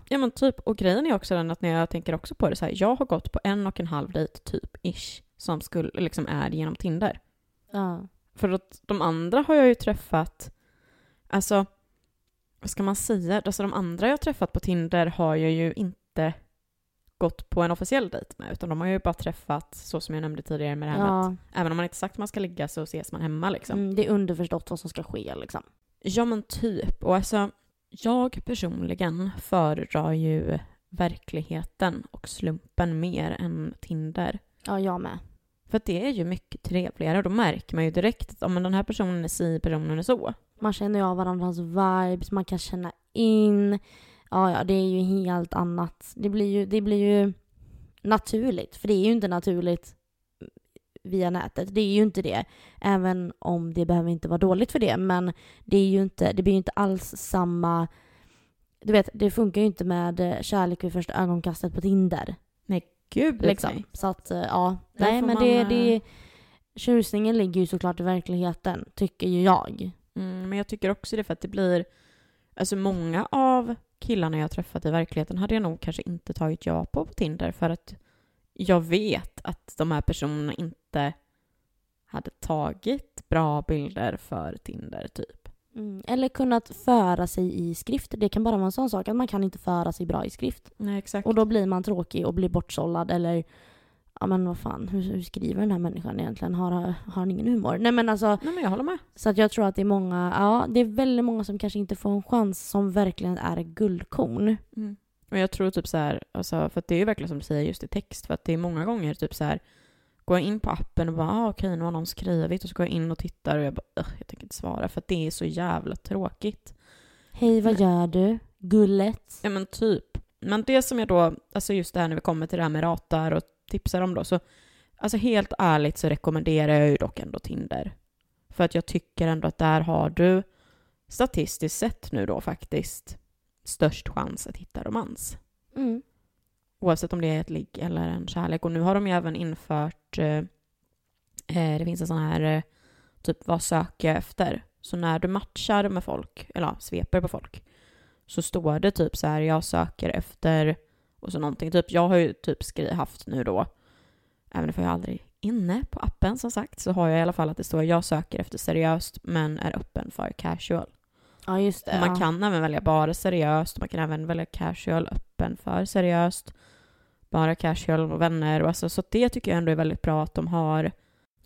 Ja men typ, och grejen är också den att när jag tänker också på det så här, jag har gått på en och en halv dejt typ, ish, som skulle, liksom är genom Tinder. Ja. För att de andra har jag ju träffat, alltså, vad ska man säga? Alltså de andra jag har träffat på Tinder har jag ju inte gått på en officiell dejt med, utan de har ju bara träffat, så som jag nämnde tidigare med det här med att ja. även om man inte sagt att man ska ligga så ses man hemma liksom. Mm, det är underförstått vad som ska ske liksom. Ja men typ, och alltså jag personligen föredrar ju verkligheten och slumpen mer än Tinder. Ja, jag med. För att det är ju mycket trevligare och då märker man ju direkt att om den här personen är si, personen är så. Man känner ju av varandras vibes, man kan känna in. Ja, ja, det är ju helt annat. Det blir ju, det blir ju naturligt, för det är ju inte naturligt via nätet. Det är ju inte det. Även om det behöver inte vara dåligt för det. Men det är ju inte, det blir ju inte alls samma... Du vet, det funkar ju inte med eh, kärlek vid första ögonkastet på Tinder. Gud Liksom. nej. Så att, eh, ja. Där Nej, men man, det, eh, det... Tjusningen ligger ju såklart i verkligheten, tycker ju jag. Mm, men jag tycker också det för att det blir... Alltså många av killarna jag träffat i verkligheten hade jag nog kanske inte tagit ja på på Tinder för att jag vet att de här personerna inte hade tagit bra bilder för Tinder typ. Mm. Eller kunnat föra sig i skrift. Det kan bara vara en sån sak att man kan inte föra sig bra i skrift. Nej exakt. Och då blir man tråkig och blir bortsållad eller ja men vad fan, hur, hur skriver den här människan egentligen? Har, har han ingen humor? Nej men alltså, Nej men jag håller med. så att jag tror att det är många, ja det är väldigt många som kanske inte får en chans som verkligen är guldkorn. Mm. Och jag tror typ så här, alltså, för att det är ju verkligen som du säger just i text, för att det är många gånger typ så här, går jag in på appen och bara ah, okej nu har någon skrivit och så går jag in och tittar och jag bara "Ugh, jag tänker inte svara för att det är så jävla tråkigt. Hej vad gör du? Gullet? Ja men typ. Men det som jag då, alltså just det här när vi kommer till det här med ratar och tipsar om då, så alltså helt ärligt så rekommenderar jag ju dock ändå Tinder. För att jag tycker ändå att där har du statistiskt sett nu då faktiskt störst chans att hitta romans. Mm. Oavsett om det är ett ligg eller en kärlek. Och nu har de ju även infört, eh, eh, det finns en sån här, eh, typ vad söker jag efter? Så när du matchar med folk, eller ja, sveper på folk, så står det typ så här, jag söker efter, och så någonting. Typ, jag har ju typ skri- haft nu då, även om jag aldrig inne på appen som sagt så har jag i alla fall att det står jag söker efter seriöst men är öppen för casual. Ja, just det. Och man ja. kan även välja bara seriöst, man kan även välja casual, öppen för seriöst, bara casual och vänner. Och alltså, så det tycker jag ändå är väldigt bra att de har.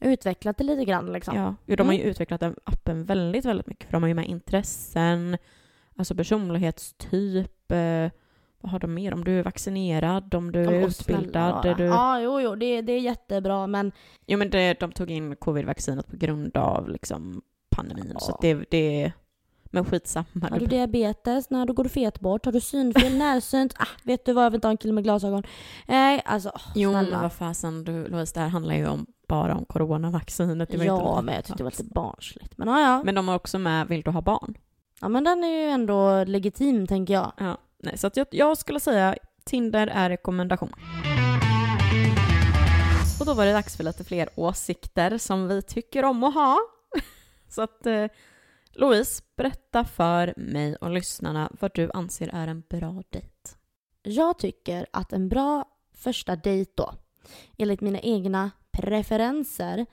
Utvecklat det lite grann liksom. Ja, de har ju Mm. utvecklat den appen väldigt, väldigt mycket. För de har ju med intressen, alltså personlighetstyp, eh, vad har de mer? Om du är vaccinerad, om du är Åh, utbildad. är du... Ja, jo, jo, det, det är jättebra men Jo men det, de tog in covid-vaccinet på grund av liksom pandemin. Så Ja. att det, det Men skitsamma. har du diabetes? När du går du fet bort? Har du synfel? (laughs) Närsynt? Ah, vet du vad, jag vill inte ha en kille med glasögon. Nej, alltså åh, Jo men vad fasen du Louise, det här handlar ju om, bara om coronavaccinet. Det var Ja, inte men jag tyckte det var lite barnsligt. Men ja, ja. Men de har också med Vill du ha barn? Ja, men den är ju ändå legitim, tänker jag. Ja. Nej, så att jag, jag skulle säga Tinder är rekommendation. Och då var det dags för lite fler åsikter som vi tycker om att ha. (laughs) Så att eh, Louise, berätta för mig och lyssnarna vad du anser är en bra dejt. Jag tycker att en bra första dejt då, enligt mina egna preferenser,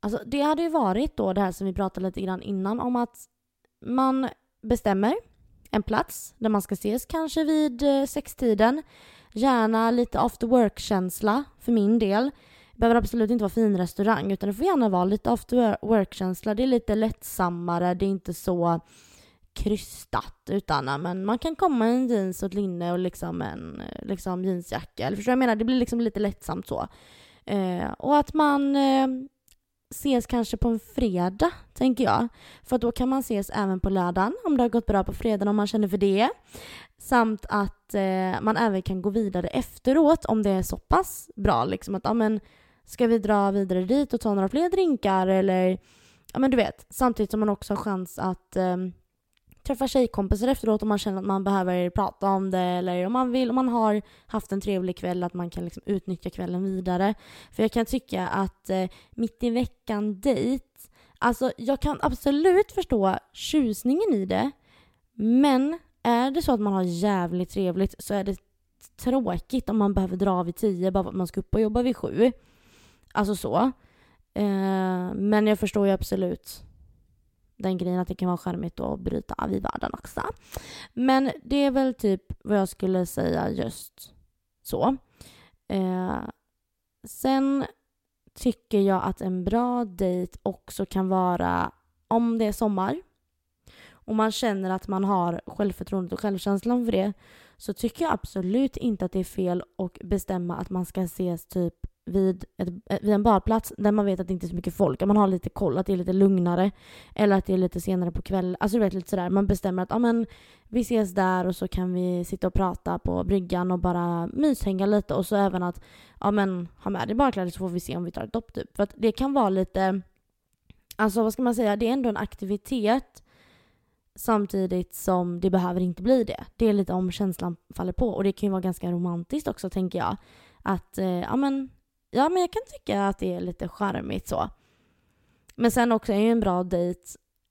alltså det hade ju varit då det här som vi pratade lite grann innan om att man bestämmer en plats där man ska ses, kanske vid eh, sextiden. Gärna lite after work-känsla för min del. Det behöver absolut inte vara fin restaurang utan det får gärna vara lite after work-känsla. Det är lite lättsammare, det är inte så krystat utan men man kan komma i en jeans och ett linne och liksom en liksom jeansjacka. Eller förstår du vad jag menar? Det blir liksom lite lättsamt så. Eh, och att man eh, ses kanske på en fredag, tänker jag. För då kan man ses även på lördagen om det har gått bra på fredagen om man känner för det. Samt att eh, man även kan gå vidare efteråt om det är så pass bra. Liksom att, ja, men, ska vi dra vidare dit och ta några fler drinkar eller ja men du vet. Samtidigt som man också har chans att eh, träffa tjejkompisar efteråt om man känner att man behöver prata om det eller om man vill, om man har haft en trevlig kväll att man kan liksom utnyttja kvällen vidare. För jag kan tycka att eh, mitt i veckan dejt, alltså jag kan absolut förstå tjusningen i det men är det så att man har jävligt trevligt så är det tråkigt om man behöver dra vid tio bara för att man ska upp och jobba vid sju. Alltså så. Eh, men jag förstår ju absolut den grejen att det kan vara charmigt att bryta av i världen också. Men det är väl typ vad jag skulle säga just så. Eh, sen tycker jag att en bra dejt också kan vara om det är sommar och man känner att man har självförtroendet och självkänslan för det så tycker jag absolut inte att det är fel att bestämma att man ska ses typ vid, ett, eh, vid en badplats där man vet att det inte är så mycket folk. Att man har lite koll, att det är lite lugnare. Eller att det är lite senare på kvällen. Alltså du vet lite sådär. Man bestämmer att ja, men, vi ses där och så kan vi sitta och prata på bryggan och bara myshänga lite. Och så även att ja, men, ha med dig badkläder så får vi se om vi tar ett dopp typ. För att det kan vara lite, alltså vad ska man säga, det är ändå en aktivitet samtidigt som det behöver inte bli det. Det är lite om känslan faller på och det kan ju vara ganska romantiskt också tänker jag. Att, eh, ja men, ja men jag kan tycka att det är lite charmigt så. Men sen också är ju en bra dejt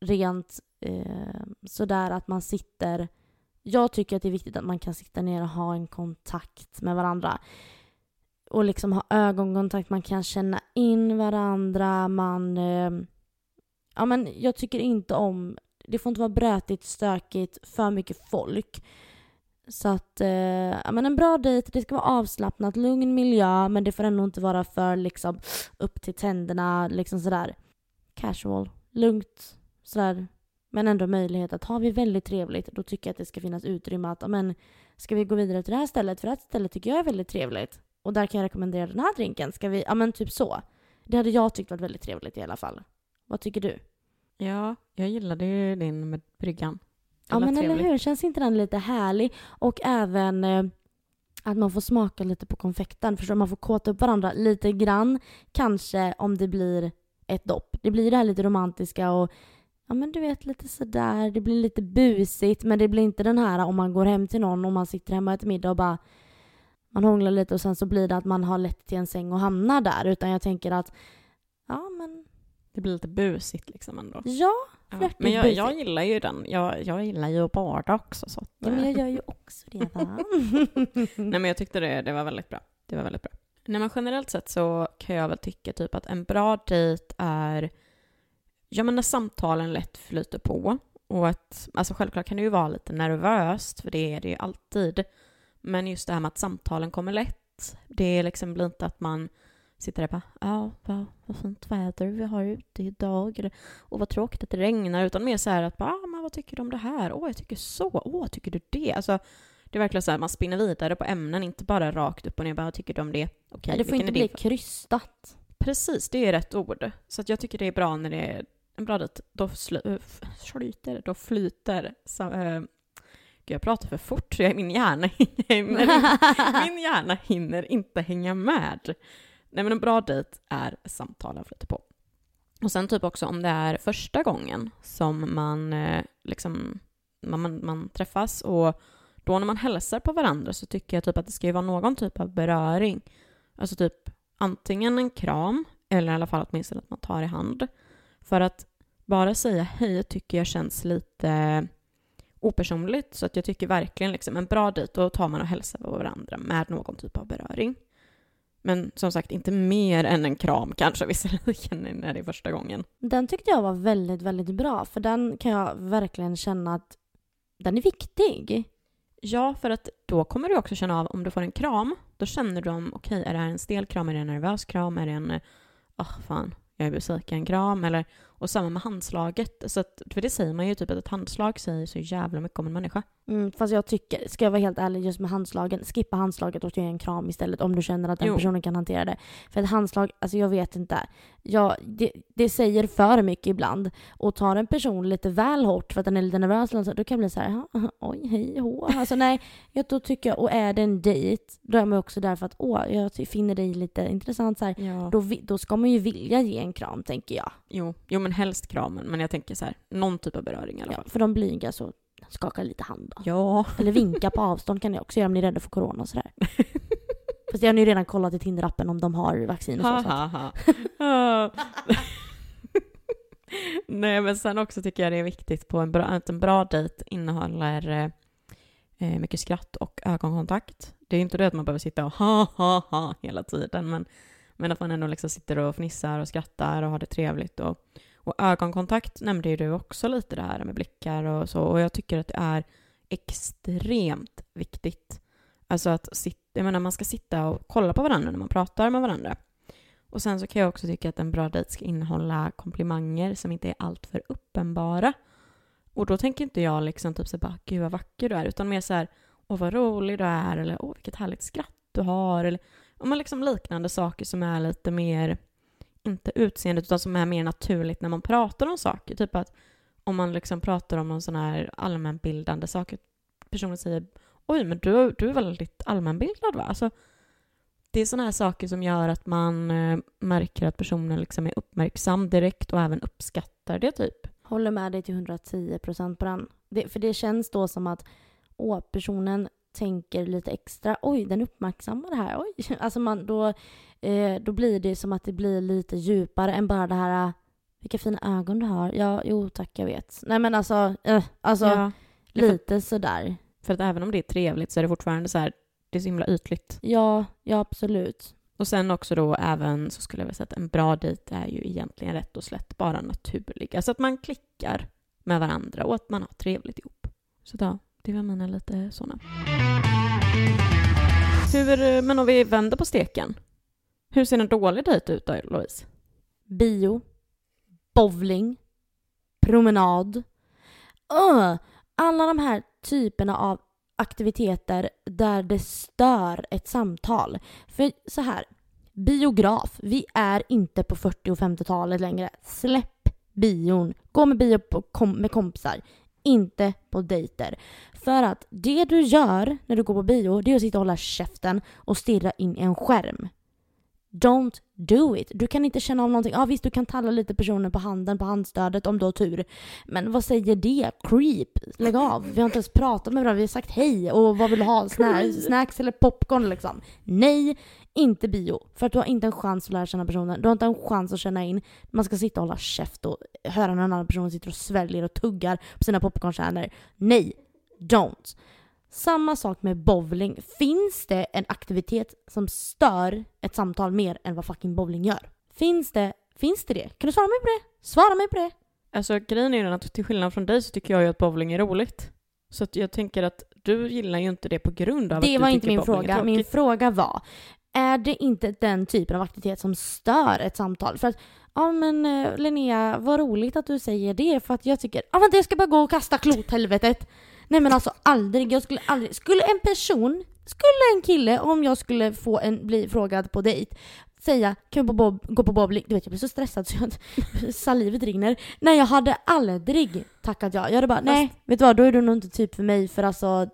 rent eh, sådär att man sitter jag tycker att det är viktigt att man kan sitta ner och ha en kontakt med varandra. Och liksom ha ögonkontakt, man kan känna in varandra, man... Eh, ja men jag tycker inte om... Det får inte vara brötigt, stökigt, för mycket folk. Så att, eh, ja men en bra dejt, det ska vara avslappnat, lugn miljö, men det får ändå inte vara för liksom upp till tänderna, liksom sådär casual, lugnt, sådär. Men ändå möjlighet att har vi väldigt trevligt, då tycker jag att det ska finnas utrymme att, men ska vi gå vidare till det här stället? För det här stället tycker jag är väldigt trevligt. Och där kan jag rekommendera den här drinken. Ska vi, ja men typ så. Det hade jag tyckt varit väldigt trevligt i alla fall. Vad tycker du? Ja, jag gillade ju din med bryggan. Ja men eller trevligt. hur, känns inte den lite härlig? Och även eh, att man får smaka lite på konfekten. Förstår du? Man får kåta upp varandra lite grann. Kanske om det blir ett dopp. Det blir det här lite romantiska och ja men du vet lite sådär. Det blir lite busigt men det blir inte den här om man går hem till någon och man sitter hemma och äter middag och bara man hånglar lite och sen så blir det att man har lätt till en säng och hamnar där. Utan jag tänker att ja men Det blir lite busigt liksom ändå. ja, Ja. Flörtigt, Men jag, busigt. jag gillar ju den. Jag, jag gillar ju att bada också. Så att, ja men eh, jag gör ju också det va. (laughs) Nej men jag tyckte det, det var väldigt bra. Det var väldigt bra. Nej men generellt sett så kan jag väl tycka typ att en bra dejt är ja men när samtalen lätt flyter på och att, alltså självklart kan det ju vara lite nervöst för det är det ju alltid. Men just det här med att samtalen kommer lätt, det liksom blir inte att man sitter där och bara ja, vad, vad fint väder vi har ute idag eller och vad tråkigt att det regnar utan mer så här att bara, ah, men vad tycker du om det här? Åh, jag tycker så. Åh, tycker du det? Alltså det är verkligen så här, man spinner vidare på ämnen, inte bara rakt upp och ner. Bara, tycker du om det? Okej, Nej, det får inte bli din- krystat. Precis, det är rätt ord. Så att jag tycker det är bra när det är en bra dejt. Då f- flyter, då flyter. Så, äh, gud, jag pratar för fort så jag, min, hjärna (laughs) hinner, min hjärna hinner inte hänga med. Nej men en bra dejt är samtalen flyter på. Och sen typ också om det är första gången som man eh, liksom man, man, man träffas och då när man hälsar på varandra så tycker jag typ att det ska ju vara någon typ av beröring. Alltså typ antingen en kram eller i alla fall åtminstone att man tar i hand. För att bara säga hej tycker jag känns lite opersonligt så att jag tycker verkligen liksom en bra dejt då tar man och hälsar på varandra med någon typ av beröring. Men som sagt inte mer än en kram kanske visserligen när det är första gången. Den tyckte jag var väldigt, väldigt bra. För den kan jag verkligen känna att den är viktig. Ja, för att då kommer du också känna av om du får en kram, då känner du om okej, är det här en stel kram, är det en nervös kram, är det en ah fan, jag är besviken kram eller och samma med handslaget. Så att, för det säger man ju typ att ett handslag säger så jävla mycket om en människa. Mm, fast jag tycker, ska jag vara helt ärlig, just med handslagen, skippa handslaget och ge en kram istället om du känner att den Jo. personen kan hantera det. För ett handslag, alltså jag vet inte. Jag, det, det säger för mycket ibland. Och tar en person lite väl hårt för att den är lite nervös, då kan jag bli så här, "Ja, oj, hej, hå. Alltså nej, jag, då tycker jag, och är det en dejt, då är man också där för att, åh, jag finner dig lite intressant så här. Ja. Då, då ska man ju vilja ge en kram, tänker jag. Jo, jo, men helst kramen. Men jag tänker så här, någon typ av beröring i alla Ja, fall. för de blyga så skaka lite hand då. Ja. Eller vinka på avstånd kan ni också göra om ni är rädda för corona och sådär. (laughs) Fast jag har ju redan kollat i Tinder-appen om de har vaccin och så. Ha, så. ha, ha. (laughs) Nej, men sen också tycker jag det är viktigt på en bra, att en bra dejt innehåller eh, eh, mycket skratt och ögonkontakt. Det är ju inte det att man behöver sitta och ha, ha, ha hela tiden, men, men att man ändå liksom sitter och fnissar och skrattar och har det trevligt. Och, och ögonkontakt nämnde ju du också lite det här med blickar och så, och jag tycker att det är extremt viktigt. Alltså att sitta, jag menar man ska sitta och kolla på varandra när man pratar med varandra. Och sen så kan jag också tycka att en bra dejt ska innehålla komplimanger som inte är alltför uppenbara. Och då tänker inte jag liksom typ så bara, gud vad vacker du är, utan mer så här, åh vad rolig du är, eller åh vilket härligt skratt du har, eller om man liksom liknande saker som är lite mer, inte utseendet, utan som är mer naturligt när man pratar om saker. Typ att om man liksom pratar om någon sån här allmänbildande sak, personen säger, oj men du, du är väldigt allmänbildad va? Alltså, det är såna här saker som gör att man eh, märker att personen liksom är uppmärksam direkt och även uppskattar det typ. Håller med dig till 110 procent på den. Det, för det känns då som att åh, personen tänker lite extra. Oj, den uppmärksammar det här. Oj. (laughs) Alltså man, då, eh, då blir det som att det blir lite djupare än bara det här vilka fina ögon du har. Ja, jo tack, jag vet. Nej men alltså, eh, alltså Ja, lite sådär. för att även om det är trevligt så är det fortfarande så här, det är så himla ytligt. Ja, ja absolut. Och sen också då även så skulle jag vilja säga att en bra dejt är ju egentligen rätt och slätt bara naturlig. Alltså att man klickar med varandra och att man har trevligt ihop. Så då, det var mina lite sådana. Hur, men om vi vänder på steken. Hur ser en dålig dejt ut då, Louise? Bio, bowling, promenad. Öh, alla de här typerna av aktiviteter där det stör ett samtal. För så här, biograf, vi är inte på 40 och 50-talet längre. Släpp bion. Gå med bio på kom med kompisar. Inte på dejter. För att det du gör när du går på bio, det är att sitta och hålla käften och stirra in i en skärm. Don't do it. Du kan inte känna av någonting. Ja visst, du kan talla lite personen på handen, på handstödet om du har tur. Men vad säger det? Creep. Lägg av. Vi har inte ens pratat med varandra. Vi har sagt hej och vad vill du ha? Snacks, snacks eller popcorn liksom. Nej, inte bio. För att du har inte en chans att lära känna personen. Du har inte en chans att känna in. Man ska sitta och hålla käft och höra när en annan person sitter och sväljer och tuggar på sina popcornkärnor. Nej, don't. Samma sak med bowling. Finns det en aktivitet som stör ett samtal mer än vad fucking bowling gör? Finns det, finns det det? Kan du svara mig på det? Svara mig på det! Alltså grejen är ju att till skillnad från dig så tycker jag ju att bowling är roligt. Så att jag tänker att du gillar ju inte det på grund av att Det du var tycker inte min fråga. Min fråga var, är det inte den typen av aktivitet som stör ett samtal? För att, ja men eh, Linnea, vad roligt att du säger det för att jag tycker, ja vänta jag ska bara gå och kasta klot helvetet. Nej men alltså aldrig, jag skulle aldrig, skulle en person, skulle en kille, om jag skulle få en, bli frågad på dejt, säga kan vi bob, gå på bowling? Du vet jag blir så stressad så jag, (laughs) salivet rinner. Nej jag hade aldrig tackat ja. Jag hade bara, nej vet du vad, då är du nog inte typ för mig för alltså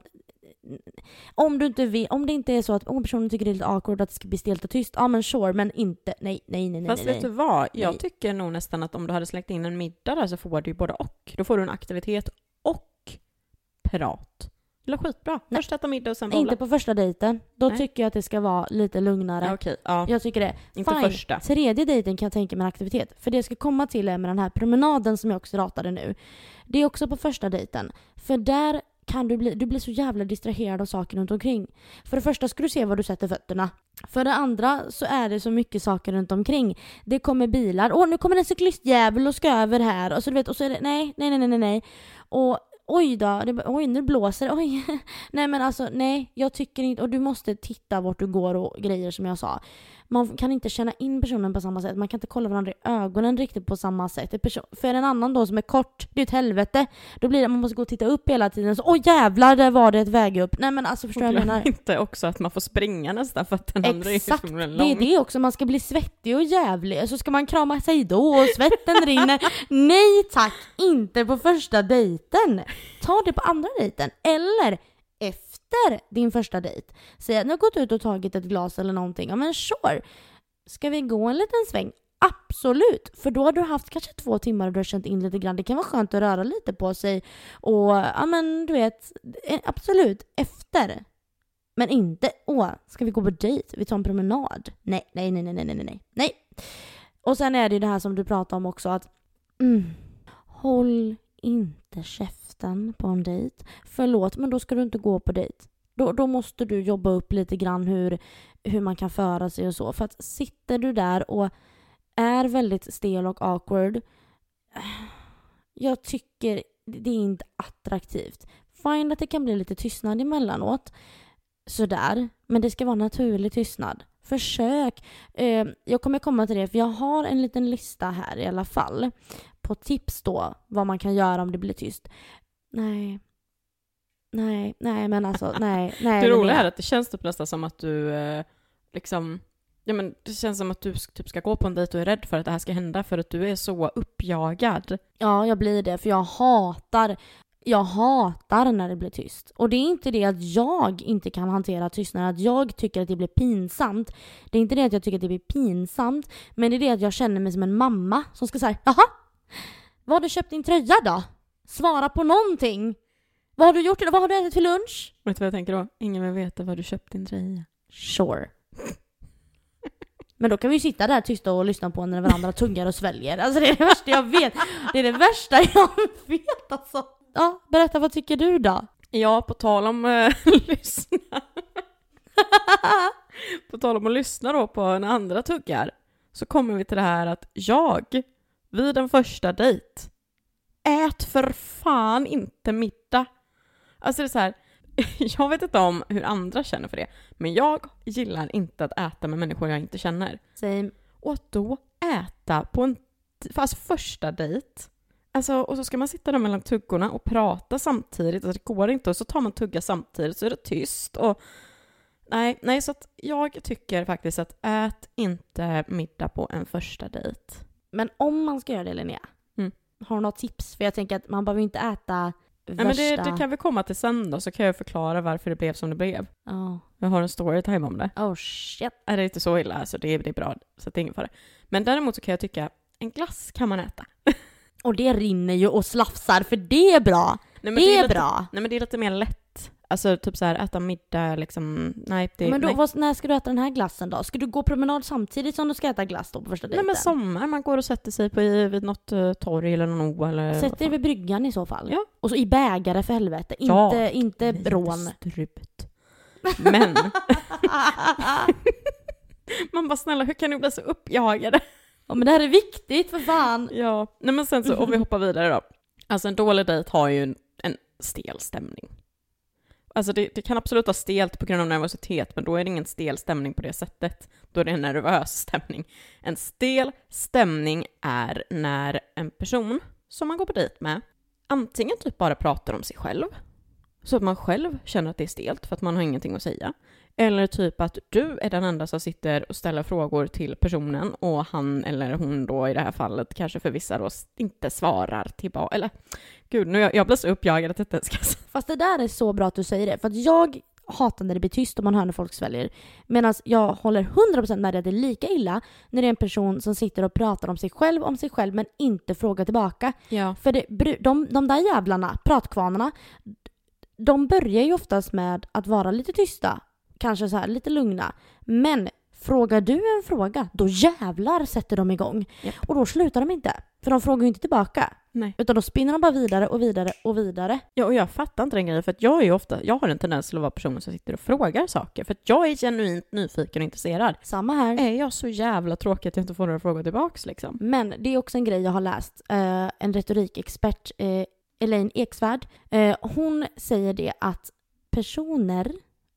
om du inte vill, om det inte är så att om personen tycker det är lite awkward att det ska bli stelt och tyst, ja men sure, men inte, nej, nej, nej, nej, Fast nej. vet du vad? Jag Nej. tycker nog nästan att om du hade släckt in en middag där så får du ju både och. Då får du en aktivitet prat. Det är skitbra. Först äta middag och sen Nej, bowla. Inte på första dejten. Då Nej. tycker jag att det ska vara lite lugnare. Ja, okej. Ja. Jag tycker det. Inte Fine. första. Tredje dejten kan jag tänka mig en aktivitet. För det jag ska komma till är med den här promenaden som jag också ratade nu. Det är också på första dejten. För där kan du bli, du blir så jävla distraherad av saker runt omkring. För det första ska du se var du sätter fötterna. För det andra så är det så mycket saker runt omkring. Det kommer bilar. Åh, nu kommer en cyklistjävel och ska över här. Och så, du vet, och så är det nej, nej, nej, nej, nej. Och oj då, det, oj nu blåser det. Oj. (laughs) nej men alltså nej, jag tycker inte, och du måste titta vart du går och grejer som jag sa. Man kan inte känna in personen på samma sätt, man kan inte kolla varandra i ögonen riktigt på samma sätt. För en annan då som är kort, det är ett helvete. Då blir det, man måste gå och titta upp hela tiden. Så, Åh jävlar, där var det ett väg upp. Nej men alltså förstår du jag menar? inte också att man får springa nästan för att den andra är Exakt, så det lång. är det också. Man ska bli svettig och jävlig. Så ska man krama sig då och svetten rinner. Nej tack, inte på första dejten. Ta det på andra dejten. Eller efter din första dejt. Säg att ni har gått ut och tagit ett glas eller någonting. Ja men sure. Ska vi gå en liten sväng? Absolut! För då har du haft kanske två timmar och du har känt in lite grann. Det kan vara skönt att röra lite på sig. Och ja men du vet, eh, absolut efter. Men inte, åh, ska vi gå på dejt? Vi tar en promenad? Nej, nej, nej, nej, nej, nej, nej, nej. Och sen är det ju det här som du pratade om också att mm, håll inte käften på en dejt. Förlåt, men då ska du inte gå på dejt. Då, då måste du jobba upp lite grann hur, hur man kan föra sig och så. För att sitter du där och är väldigt stel och awkward, jag tycker det är inte attraktivt. Fine att det kan bli lite tystnad emellanåt, sådär, men det ska vara naturlig tystnad. Försök. Eh, jag kommer komma till det, för jag har en liten lista här i alla fall på tips då, vad man kan göra om det blir tyst. Nej. Nej, nej men alltså, nej, nej. Det roliga är att det känns typ nästan som att du eh, liksom Ja men det känns som att du typ ska gå på en dejt och är rädd för att det här ska hända för att du är så uppjagad. Ja, jag blir det. För jag hatar, jag hatar när det blir tyst. Och det är inte det att jag inte kan hantera tystnad, att jag tycker att det blir pinsamt. Det är inte det att jag tycker att det blir pinsamt, men det är det att jag känner mig som en mamma som ska säga jaha? Vad har du köpt din tröja då? Svara på någonting! Vad har du gjort idag? Vad har du ätit till lunch? Vet du vad jag tänker då? Ingen vill veta var du köpt din tröja. Sure. Men då kan vi ju sitta där tysta och lyssna på när varandra tuggar och sväljer. Alltså det är det värsta jag vet. Det är det värsta jag vet alltså. Ja, berätta vad tycker du då? Ja, på tal om eh, (laughs) lyssna. på tal om att lyssna då på när andra tuggar så kommer vi till det här att jag vid en första dejt ät för fan inte middag. Alltså det är så här, (laughs) jag vet inte om hur andra känner för det, men jag gillar inte att äta med människor jag inte känner. Same. Och att då äta på en alltså första dejt, alltså, och så ska man sitta där mellan tuggorna och prata samtidigt, alltså, det går inte, och så tar man tugga samtidigt så är det tyst. Och, nej, nej, så att jag tycker faktiskt att ät inte middag på en första dejt. Men om man ska göra det Linnea. Har du något tips? För jag tänker att man behöver inte äta Nej, men värsta... det, det kan vi komma till sen då, så kan jag förklara varför det blev som det blev. Ja. Jag har en storytime om det. Oh shit. Är det inte så illa, alltså det är, det är bra, så det är ingen fara. Men däremot så kan jag tycka, en glass kan man äta. Och det rinner ju och slafsar för det är bra. Nej, men det är lite, bra. Nej men det är lite mer lätt. Alltså typ så här äta middag liksom, nej det... men då, nej. vad, när ska du äta den här glassen då? Ska du gå promenad samtidigt som du ska äta glass då på första nej dejten? men sommar, man går och sätter sig på, i- vid något uh, torg eller någon å eller... Sätt dig vid bryggan i så fall. Ja. Och så i bägare för helvete, Ja. inte, inte Nej, rån. Strut. Men, (laughs) man bara snälla hur kan ni bli så uppjagade? ja, men det här är viktigt för fan. Ja, nej men sen så, om vi hoppar vidare då. Alltså en dålig dejt har ju en, en stel stämning. Alltså det, det kan absolut vara stelt på grund av nervositet, men då är det ingen stel stämning på det sättet. Då är det en nervös (laughs) stämning. En stel stämning är när en person som man går på dejt med antingen typ bara pratar om sig själv, så att man själv känner att det är stelt för att man har ingenting att säga. Eller typ att du är den enda som sitter och ställer frågor till personen och han eller hon då i det här fallet kanske för vissa då inte svarar tillbaka. Eller gud, nu jag, jag blir så uppjagad att ens ska. Fast det där är så bra att du säger det. För att jag hatar när det blir tyst och man hör när folk sväljer. Medan jag håller 100% med dig att det är lika illa när det är en person som sitter och pratar om sig själv, om sig själv men inte frågar tillbaka. Ja. För det, de, de där jävlarna, pratkvarnarna, de börjar ju oftast med att vara lite tysta. Kanske så här lite lugna. Men frågar du en fråga, då jävlar sätter de igång. Japp. Och då slutar de inte. För de frågar ju inte tillbaka. Nej. Utan då spinner de bara vidare och vidare och vidare. Ja, och jag fattar inte den grejen, för att jag är ju ofta, jag har en tendens till att vara personen som sitter och frågar saker, för att jag är genuint nyfiken och intresserad. Samma här. Är jag så jävla tråkig att jag inte får några frågor tillbaks liksom? Men det är också en grej jag har läst. Eh, en retorikexpert, eh, Elaine Eksvärd, eh, hon säger det att personer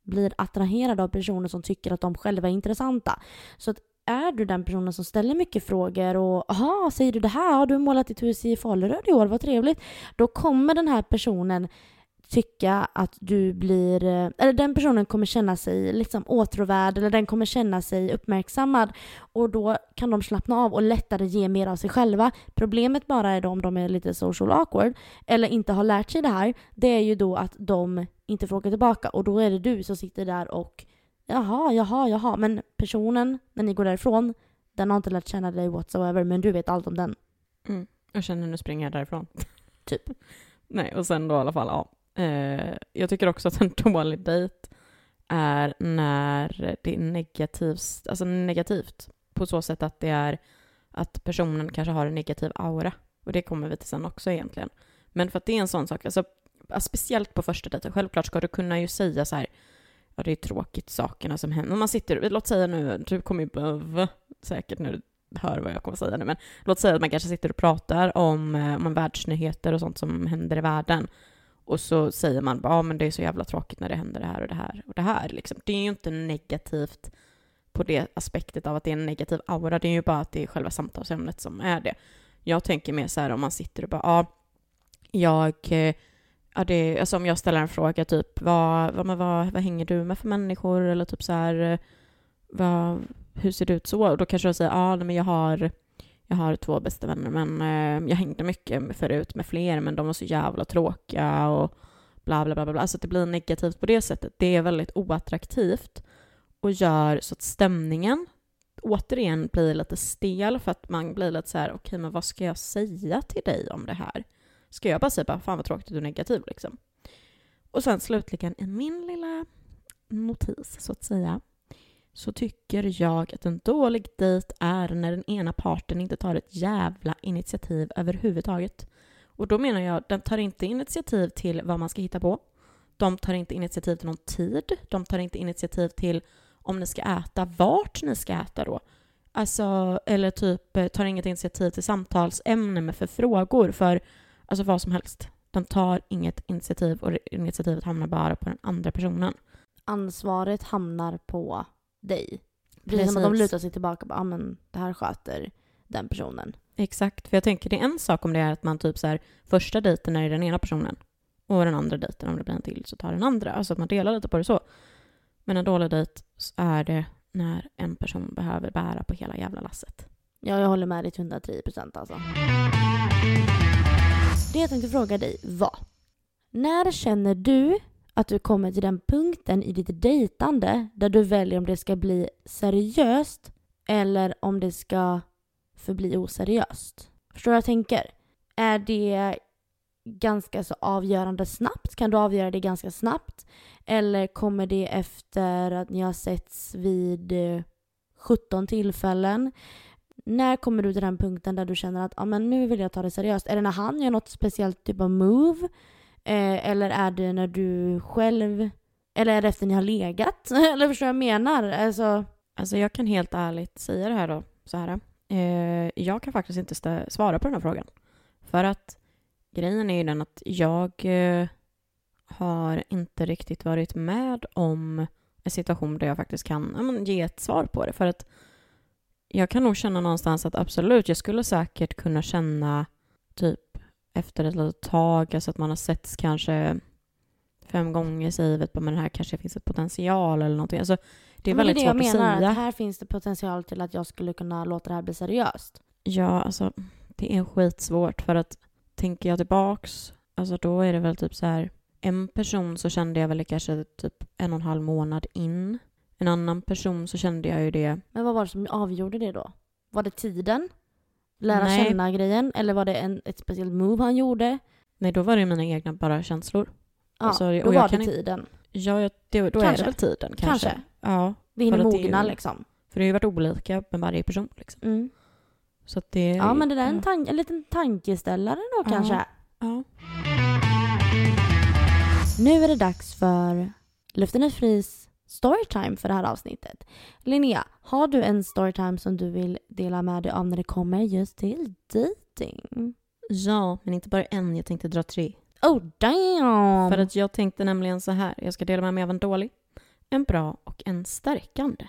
blir attraherade av personer som tycker att de själva är intressanta. Så att är du den personen som ställer mycket frågor och jaha, säger du det här? Har du målat ditt hus i Faluröd i år? Vad trevligt. Då kommer den här personen tycka att du blir, eh, eller den personen kommer känna sig liksom åtråvärd eller den kommer känna sig uppmärksammad och då kan de slappna av och lättare ge mer av sig själva. Problemet bara är då om de är lite social awkward eller inte har lärt sig det här, det är ju då att de inte frågar tillbaka och då är det du som sitter där och jaha, jaha, jaha, men personen när ni går därifrån, den har inte lärt känna dig whatsoever, men du vet allt om den. Mm. Jag känner nu springer jag därifrån. Typ. (laughs) Nej, och sen då i alla fall, ja. Eh, jag tycker också att en (laughs) dålig dejt är när det är negativt, alltså negativt på så sätt att det är att personen kanske har en negativ aura. Och det kommer vi till sen också egentligen. Men för att det är en sån sak, alltså speciellt på första dejten, självklart ska du kunna ju säga så här, ja det är tråkigt sakerna som händer. Om man sitter, låt säga nu, du kommer ju behöva säkert när du hör vad jag kommer säga nu, men låt säga att man kanske sitter och pratar om, eh, om världsnyheter och sånt som händer i världen. Och så säger man bara, ja men det är så jävla tråkigt när det händer det här och det här och det här liksom. Det är ju inte negativt på det aspektet av att det är en negativ aura, det är ju bara att det är själva samtalsämnet som är det. Jag tänker mer så här om man sitter och bara, ja, jag, eh, ja det, alltså om jag ställer en fråga typ, vad, vad, vad, vad hänger du med för människor? Eller typ så här, vad, hur ser det ut så? Och då kanske jag säger, ja men jag har, jag har två bästa vänner men eh, jag hängde mycket förut med fler men de var så jävla tråkiga och bla bla bla bla. bla. Alltså att det blir negativt på det sättet. Det är väldigt oattraktivt och gör så att stämningen återigen blir lite stel för att man blir lite så här, okej men vad ska jag säga till dig om det här? Ska jag bara säga bara, fan vad tråkigt du är negativ liksom? Och sen slutligen i min lilla notis så att säga så tycker jag att en dålig dejt är när den ena parten inte tar ett jävla initiativ överhuvudtaget. Och då menar jag, den tar inte initiativ till vad man ska hitta på. De tar inte initiativ till någon tid. De tar inte initiativ till om ni ska äta, vart ni ska äta då. Alltså, eller typ eh, tar inget initiativ till samtalsämne med för frågor för alltså vad som helst. De tar inget initiativ och initiativet hamnar bara på den andra personen. Ansvaret hamnar på dig. Precis som att de Precis. lutar sig tillbaka och bara, ah, men det här sköter den personen. Exakt, för jag tänker det är en sak om det är att man typ så här, första dejten är den ena personen och den andra dejten, om det blir en till, så tar den andra. Alltså att man delar lite på det så. Men en dålig dejt är det när en person behöver bära på hela jävla lasset. Ja, jag håller med dig till 110 procent alltså. Det jag tänkte fråga dig var, när känner du att du kommer till den punkten i ditt dejtande där du väljer om det ska bli seriöst eller om det ska förbli oseriöst? Förstår du vad jag tänker? Är det ganska så avgörande snabbt? Kan du avgöra det ganska snabbt? Eller kommer det efter att ni har setts vid eh, 17 tillfällen? När kommer du till den punkten där du känner att ah, men nu vill jag ta det seriöst? Är det när han gör något speciellt typ av move? Eh, eller är det när du själv... Eller är det efter ni har legat? (laughs) eller förstår du vad jag menar? Alltså... Alltså jag kan helt ärligt säga det här då, så här. Eh, jag kan faktiskt inte stä- svara på den här frågan. För att grejen är ju den att jag eh, har inte riktigt varit med om en situation där jag faktiskt kan ja, men, ge ett svar på det. För att jag kan nog känna någonstans att absolut, jag skulle säkert kunna känna typ efter ett litet tag, alltså att man har setts kanske fem gånger, säger vet, men här kanske finns ett potential eller någonting. Alltså, det är men väldigt det jag svårt menar, att säga. Att här finns det potential till att jag skulle kunna låta det här bli seriöst. Ja, alltså det är skitsvårt för att tänker jag tillbaks, alltså då är det väl typ så här en person så kände jag väl det kanske typ en och en halv månad in. En annan person så kände jag ju det, Men vad var det som avgjorde det då? Var det tiden? Lära Nej. känna grejen? Eller var det en, ett speciellt move han gjorde? nej då var det mina egna bara känslor. Ja, Alltså, då jag var det tiden. Ja, jag- det, då är Kanske. det väl tiden kanske. Kanske. Ja, Vi hinner är mogna ju- liksom. för det har ju varit olika med varje person liksom. Mm. Så att det... Ja, men det där är en, tan- en liten tankeställare då Ja. kanske. Ja. Nu är det dags för Luften är fris storytime för det här avsnittet. Linnea, har du en storytime som du vill dela med dig av när det kommer just till dating? ja, men inte bara en, jag tänkte dra tre. Oh damn! För att jag tänkte nämligen så här, jag ska dela med mig av en dålig, en bra och en stärkande.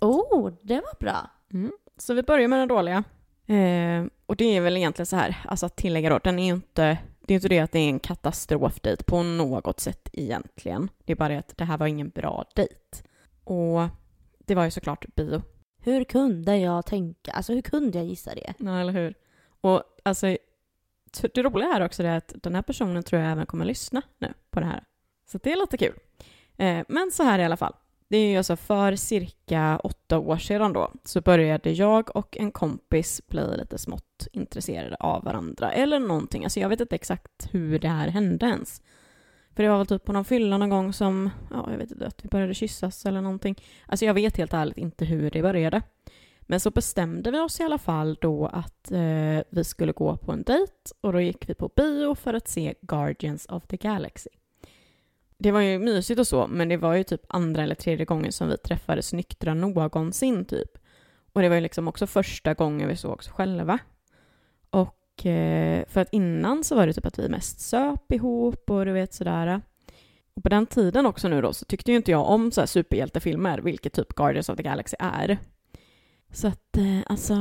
Oh, det var bra. Mm. Så vi börjar med den dåliga. Eh, och det är väl egentligen så här, alltså att tillägga då, den är ju inte, det är inte det att det är en katastrofdejt på något sätt egentligen. Det är bara det att det här var ingen bra dejt. Och det var ju såklart bio. Hur kunde jag tänka? Alltså hur kunde jag gissa det? Ja, eller hur? Och alltså, det roliga är också det att den här personen tror jag även kommer lyssna nu på det här. Så det är lite kul. Eh, men så här i alla fall. Det är ju alltså för cirka åtta år sedan då så började jag och en kompis bli lite smått intresserade av varandra eller någonting. Alltså jag vet inte exakt hur det här hände ens. För det var väl typ på någon fylla någon gång som, ja jag vet inte, att vi började kyssas eller någonting. Alltså jag vet helt ärligt inte hur det började. Men så bestämde vi oss i alla fall då att eh, vi skulle gå på en dejt och då gick vi på bio för att se Guardians of the Galaxy. Det var ju mysigt och så, men det var ju typ andra eller tredje gången som vi träffades nyktra någonsin typ. Och det var ju liksom också första gången vi sågs själva. Och eh, för att innan så var det typ att vi mest söp ihop och du vet sådär. Och på den tiden också nu då så tyckte ju inte jag om så här superhjältefilmer, vilket typ Guardians of the Galaxy är. Så att eh, alltså,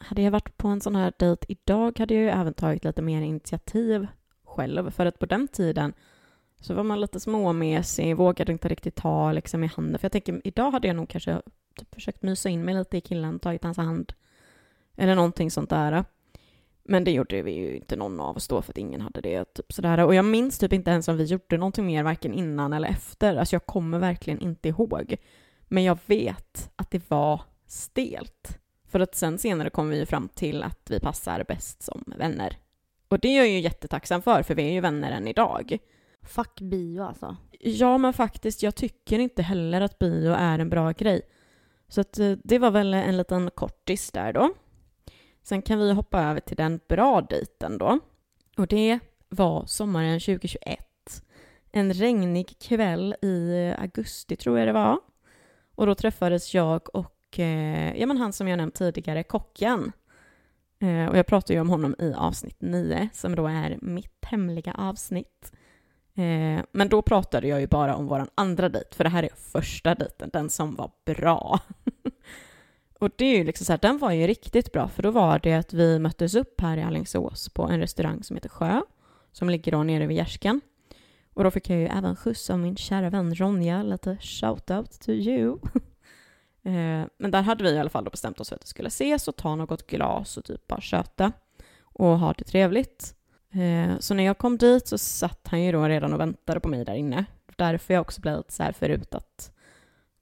hade jag varit på en sån här dejt idag hade jag ju även tagit lite mer initiativ själv. För att på den tiden så var man lite småmesig, vågade inte riktigt ta liksom i handen. För jag tänker, idag hade jag nog kanske typ försökt mysa in mig lite i killen, tagit hans hand. Eller någonting sånt där. Men det gjorde vi ju inte någon av oss då för att ingen hade det. Typ sådär. Och jag minns typ inte ens om vi gjorde någonting mer varken innan eller efter. Alltså jag kommer verkligen inte ihåg. Men jag vet att det var stelt. För att sen senare kom vi ju fram till att vi passar bäst som vänner. Och det är jag ju jättetacksam för, för vi är ju vänner än idag. Fuck bio alltså. Ja, men faktiskt, jag tycker inte heller att bio är en bra grej. Så att, eh, det var väl en liten kortis där då. Sen kan vi hoppa över till den bra dejten då. Och det var sommaren 2021. En regnig kväll i eh, augusti tror jag det var. Och då träffades jag och eh, ja, men han som jag nämnt tidigare, kocken. Eh, och jag pratade ju om honom i avsnitt 9, som då är mitt hemliga avsnitt. Eh, men då pratade jag ju bara om vår andra dejt, för det här är första dejten, den som var bra. (laughs) och det är ju liksom så här, den var ju riktigt bra, för då var det att vi möttes upp här i Alingsås på en restaurang som heter Sjö, som ligger då nere vid Gärsken. Och då fick jag ju även skjuts av min kära vän Ronja, lite shout-out to you. (laughs) Eh, Men där hade vi i alla fall då bestämt oss för att vi skulle ses och ta något glas och typ bara köta och ha det trevligt. Eh, så när jag kom dit så satt han ju då redan och väntade på mig där inne. Därför jag också blev lite så här förut att...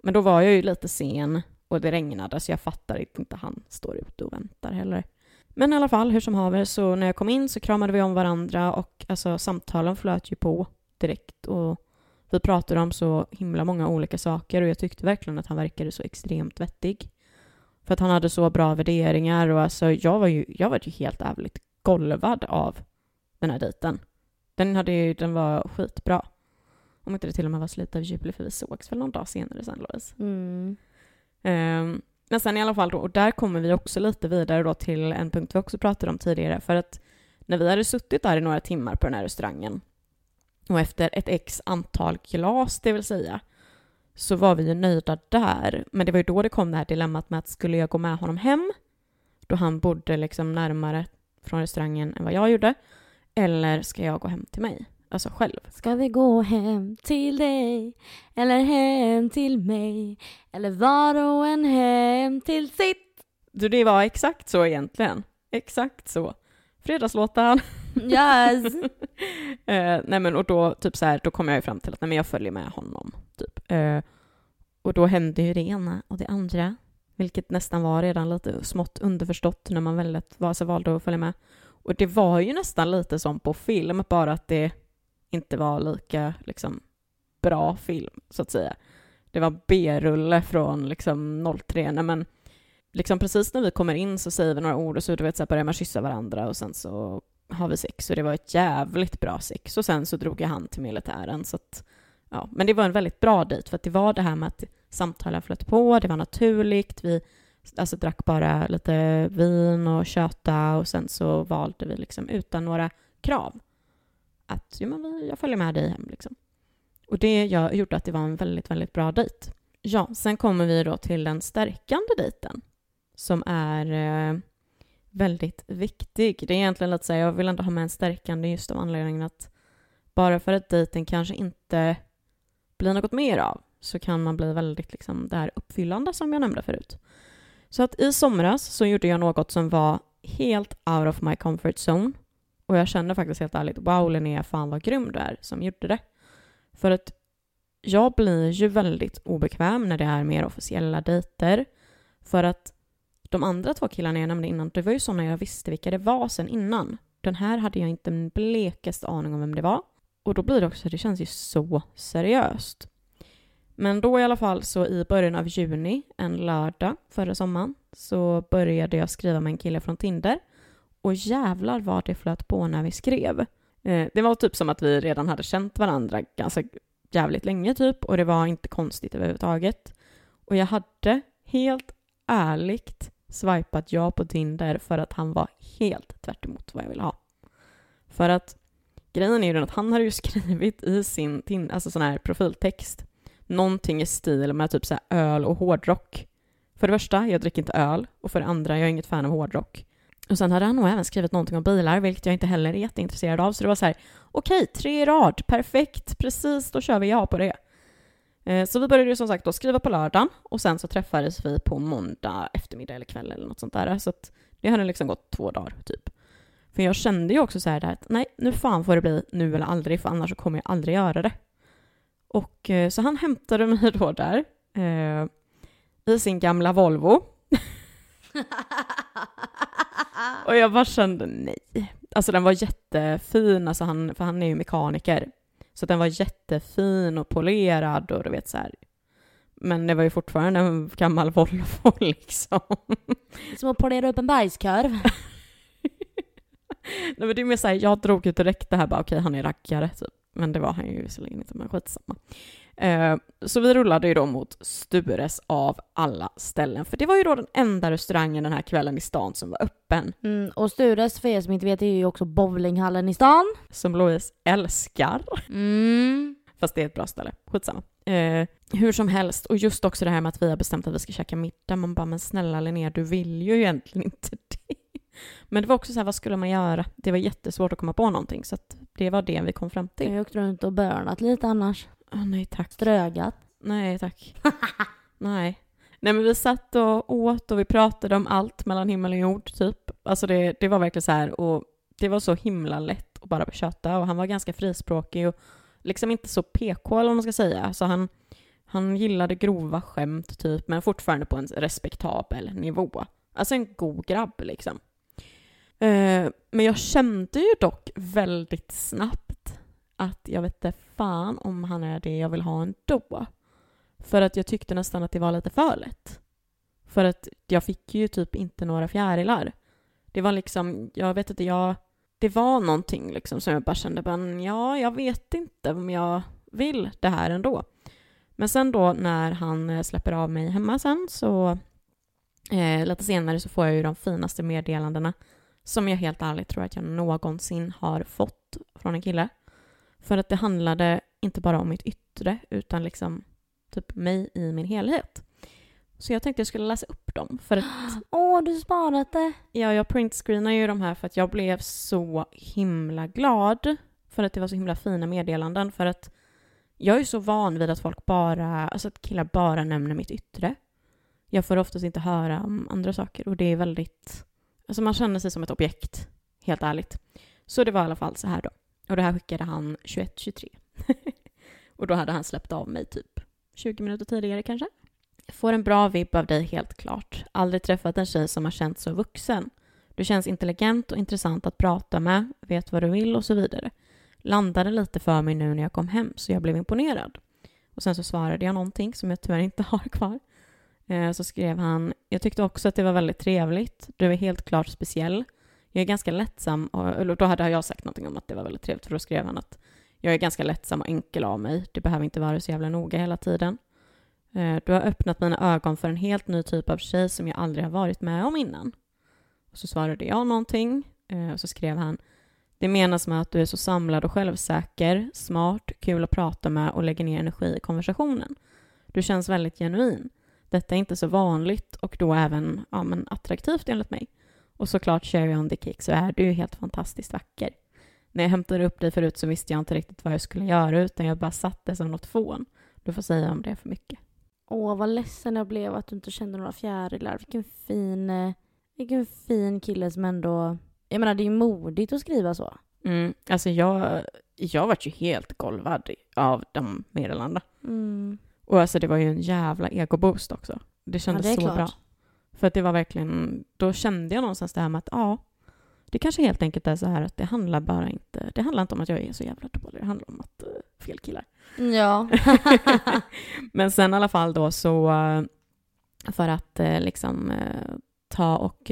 Men då var jag ju lite sen och det regnade så jag fattar inte han står ute och väntar heller. Men i alla fall, hur som haver, så när jag kom in så kramade vi om varandra och alltså samtalen flöt ju på direkt och vi pratade om så himla många olika saker och jag tyckte verkligen att han verkade så extremt vettig. För att han hade så bra värderingar och alltså jag var ju, jag var ju helt ärligt golvad av den här dejten. Den, hade ju, den var skitbra. Om inte det till och med var slut av jubel för vi sågs väl någon dag senare sen Louise. Mm. Um, men sen i alla fall då, och där kommer vi också lite vidare då till en punkt vi också pratade om tidigare, för att när vi hade suttit där i några timmar på den här restaurangen och efter ett x antal glas, det vill säga, så var vi ju nöjda där. Men det var ju då det kom det här dilemmat med att skulle jag gå med honom hem, då han bodde liksom närmare från restaurangen än vad jag gjorde, eller ska jag gå hem till mig? Alltså själv. Ska vi gå hem till dig eller hem till mig eller var och en hem till sitt? Du, det var exakt så egentligen. Exakt så. Fredagslåten. Yes! (laughs) eh, nej men och då, typ så här, då kom jag ju fram till att nej, men jag följer med honom. Typ. Eh, och då hände ju det ena och det andra. Vilket nästan var redan lite smått underförstått när man väldigt, alltså valde att följa med. Och det var ju nästan lite som på film, bara att det inte var lika liksom, bra film, så att säga. Det var B-rulle från liksom 03, nej men liksom precis när vi kommer in så säger vi några ord och så du vet, så börjar man kyssa varandra och sen så har vi sex. Och det var ett jävligt bra sex. Och sen så drog jag han till militären så att ja, men det var en väldigt bra dejt för att det var det här med att samtalen flöt på, det var naturligt, vi alltså drack bara lite vin och köta och sen så valde vi liksom utan några krav att ja, men jag följer med dig hem liksom. Och det gjorde att det var en väldigt, väldigt bra dejt. Ja, sen kommer vi då till den stärkande dejten som är eh, väldigt viktig. Det är egentligen lite så här, jag vill ändå ha med en stärkande just av anledningen att bara för att dejten kanske inte blir något mer av så kan man bli väldigt liksom det här uppfyllande som jag nämnde förut. Så att i somras så gjorde jag något som var helt out of my comfort zone och jag kände faktiskt helt ärligt, wow Linnea, fan vad grym du är som gjorde det. För att jag blir ju väldigt obekväm när det är mer officiella dejter. För att de andra två killarna jag nämnde innan, det var ju sådana jag visste vilka det var sen innan. Den här hade jag inte en blekaste aning om vem det var. Och då blir det också, det känns ju så seriöst. Men då i alla fall så i början av juni, en lördag förra sommaren, så började jag skriva med en kille från Tinder. Och jävlar vad det flöt på när vi skrev. Eh, det var typ som att vi redan hade känt varandra ganska jävligt länge typ och det var inte konstigt överhuvudtaget. Och jag hade helt ärligt swipat ja på Tinder för att han var helt tvärt vad jag ville ha. För att grejen är ju den att han hade ju (laughs) skrivit i sin alltså sån här profiltext någonting i stil med typ så öl och hårdrock. För det första, jag dricker inte öl och för det andra, jag är inget fan av hårdrock. Och sen hade han nog även skrivit någonting om bilar, vilket jag inte heller är jätteintresserad av. Så det var så här, okej, okay, tre i rad, perfekt, precis, då kör vi ja på det. Eh, så vi började ju som sagt då skriva på lördagen och sen så träffades vi på måndag eftermiddag eller kväll eller något sånt där. Så att det hade liksom gått två dagar typ. För jag kände ju också så här att nej, nu fan får det bli nu eller aldrig, för annars så kommer jag aldrig göra det. Och eh, så han hämtade mig då där eh, i sin gamla Volvo. (laughs) och jag bara kände nej. Alltså den var jättefin, alltså han, för han är ju mekaniker. Så den var jättefin och polerad och du vet så här. Men det var ju fortfarande en gammal Volvo (laughs) liksom. Som att polera upp en bajskorv. (laughs) Nej men det är mer såhär, jag drog ju direkt det här bara okej okay, han är rackare typ. Men det var han ju visserligen inte, men skitsamma. Eh, så vi rullade ju då mot Stures av alla ställen, för det var ju då den enda restaurangen den här kvällen i stan som var öppen. Mm, och Stures, för er som inte vet, är ju också bowlinghallen i stan. Som Louise älskar. Mm. Fast det är ett bra ställe, skitsamma. Eh, hur som helst, och just också det här med att vi har bestämt att vi ska käka middag. Man bara, men snälla Linnea, du vill ju egentligen inte det. Men det var också så här, vad skulle man göra? Det var jättesvårt att komma på någonting, så det var det vi kom fram till. Jag åkte runt och börnat lite annars. Oh, nej tack. Strögat. Nej tack. (laughs) nej. Nej men vi satt och åt och vi pratade om allt mellan himmel och jord typ. Alltså det, det var verkligen så här och det var så himla lätt att bara köta och han var ganska frispråkig och liksom inte så PK eller vad man ska säga. Så han, han gillade grova skämt typ men fortfarande på en respektabel nivå. Alltså en god grabb liksom. Eh, men jag kände ju dock väldigt snabbt att jag vet inte fan om han är det jag vill ha ändå. För att jag tyckte nästan att det var lite för lätt. För att jag fick ju typ inte några fjärilar. Det var liksom, jag vet inte, jag... Det var någonting liksom som jag bara kände, men mm, ja, jag vet inte om jag vill det här ändå. Men sen då när han eh, släpper av mig hemma sen så eh, lite senare så får jag ju de finaste meddelandena som jag helt ärligt tror att jag någonsin har fått från en kille. För att det handlade inte bara om mitt yttre utan liksom typ mig i min helhet. Så jag tänkte jag skulle läsa upp dem för att (gasps) Åh, du sparat det. ja, jag printscreenar ju de här för att jag blev så himla glad för att det var så himla fina meddelanden för att jag är så van vid att folk bara, alltså att killar bara nämner mitt yttre. Jag får oftast inte höra om andra saker och det är väldigt, alltså man känner sig som ett objekt, helt ärligt. Så det var i alla fall så här då. Och det här skickade han 21.23. (laughs) och då hade han släppt av mig typ 20 minuter tidigare kanske. Får en bra vibb av dig helt klart. Aldrig träffat en tjej som har känts så vuxen. Du känns intelligent och intressant att prata med, vet vad du vill och så vidare. Landade lite för mig nu när jag kom hem så jag blev imponerad. Och sen så svarade jag någonting som jag tyvärr inte (laughs) har kvar. Eh, så skrev han, jag tyckte också att det var väldigt trevligt. Du är helt klart speciell. Jag är ganska lättsam, och, då hade jag sagt någonting om att det var väldigt trevligt för då skrev han att jag är ganska lättsam och enkel av mig. Det behöver inte vara så jävla noga hela tiden. Eh, du har öppnat mina ögon för en helt ny typ av tjej som jag aldrig har varit med om innan. Och så svarade jag någonting eh, och så skrev han Det menas med att du är så samlad och självsäker, smart, kul att prata med och lägger ner energi i konversationen. Du känns väldigt genuin. Detta är inte så vanligt och då även ja, men attraktivt enligt mig. Och såklart cherry on the cake så är du ju helt fantastiskt vacker. När jag hämtade upp dig förut så visste jag inte riktigt vad jag skulle göra utan jag bara satt det som något fån. Du får säga om det är för mycket. Åh, vad ledsen jag blev att du inte kände några fjärilar. Vilken fin, eh, vilken fin kille som ändå... Jag menar, det är ju modigt att skriva så. Mm, alltså jag, jag vart ju helt golvad av de meddelandena. Mm. Och alltså det var ju en jävla egoboost också. Det kändes det är så klart. bra. För att det var verkligen, då kände jag någonstans det här med att ja, det kanske helt enkelt är så här att det handlar bara inte, det handlar inte om att jag är så jävla dålig, det handlar om att uh, fel killar. Ja. (laughs) (laughs) Men sen i alla fall då så eh, för att eh, liksom ta och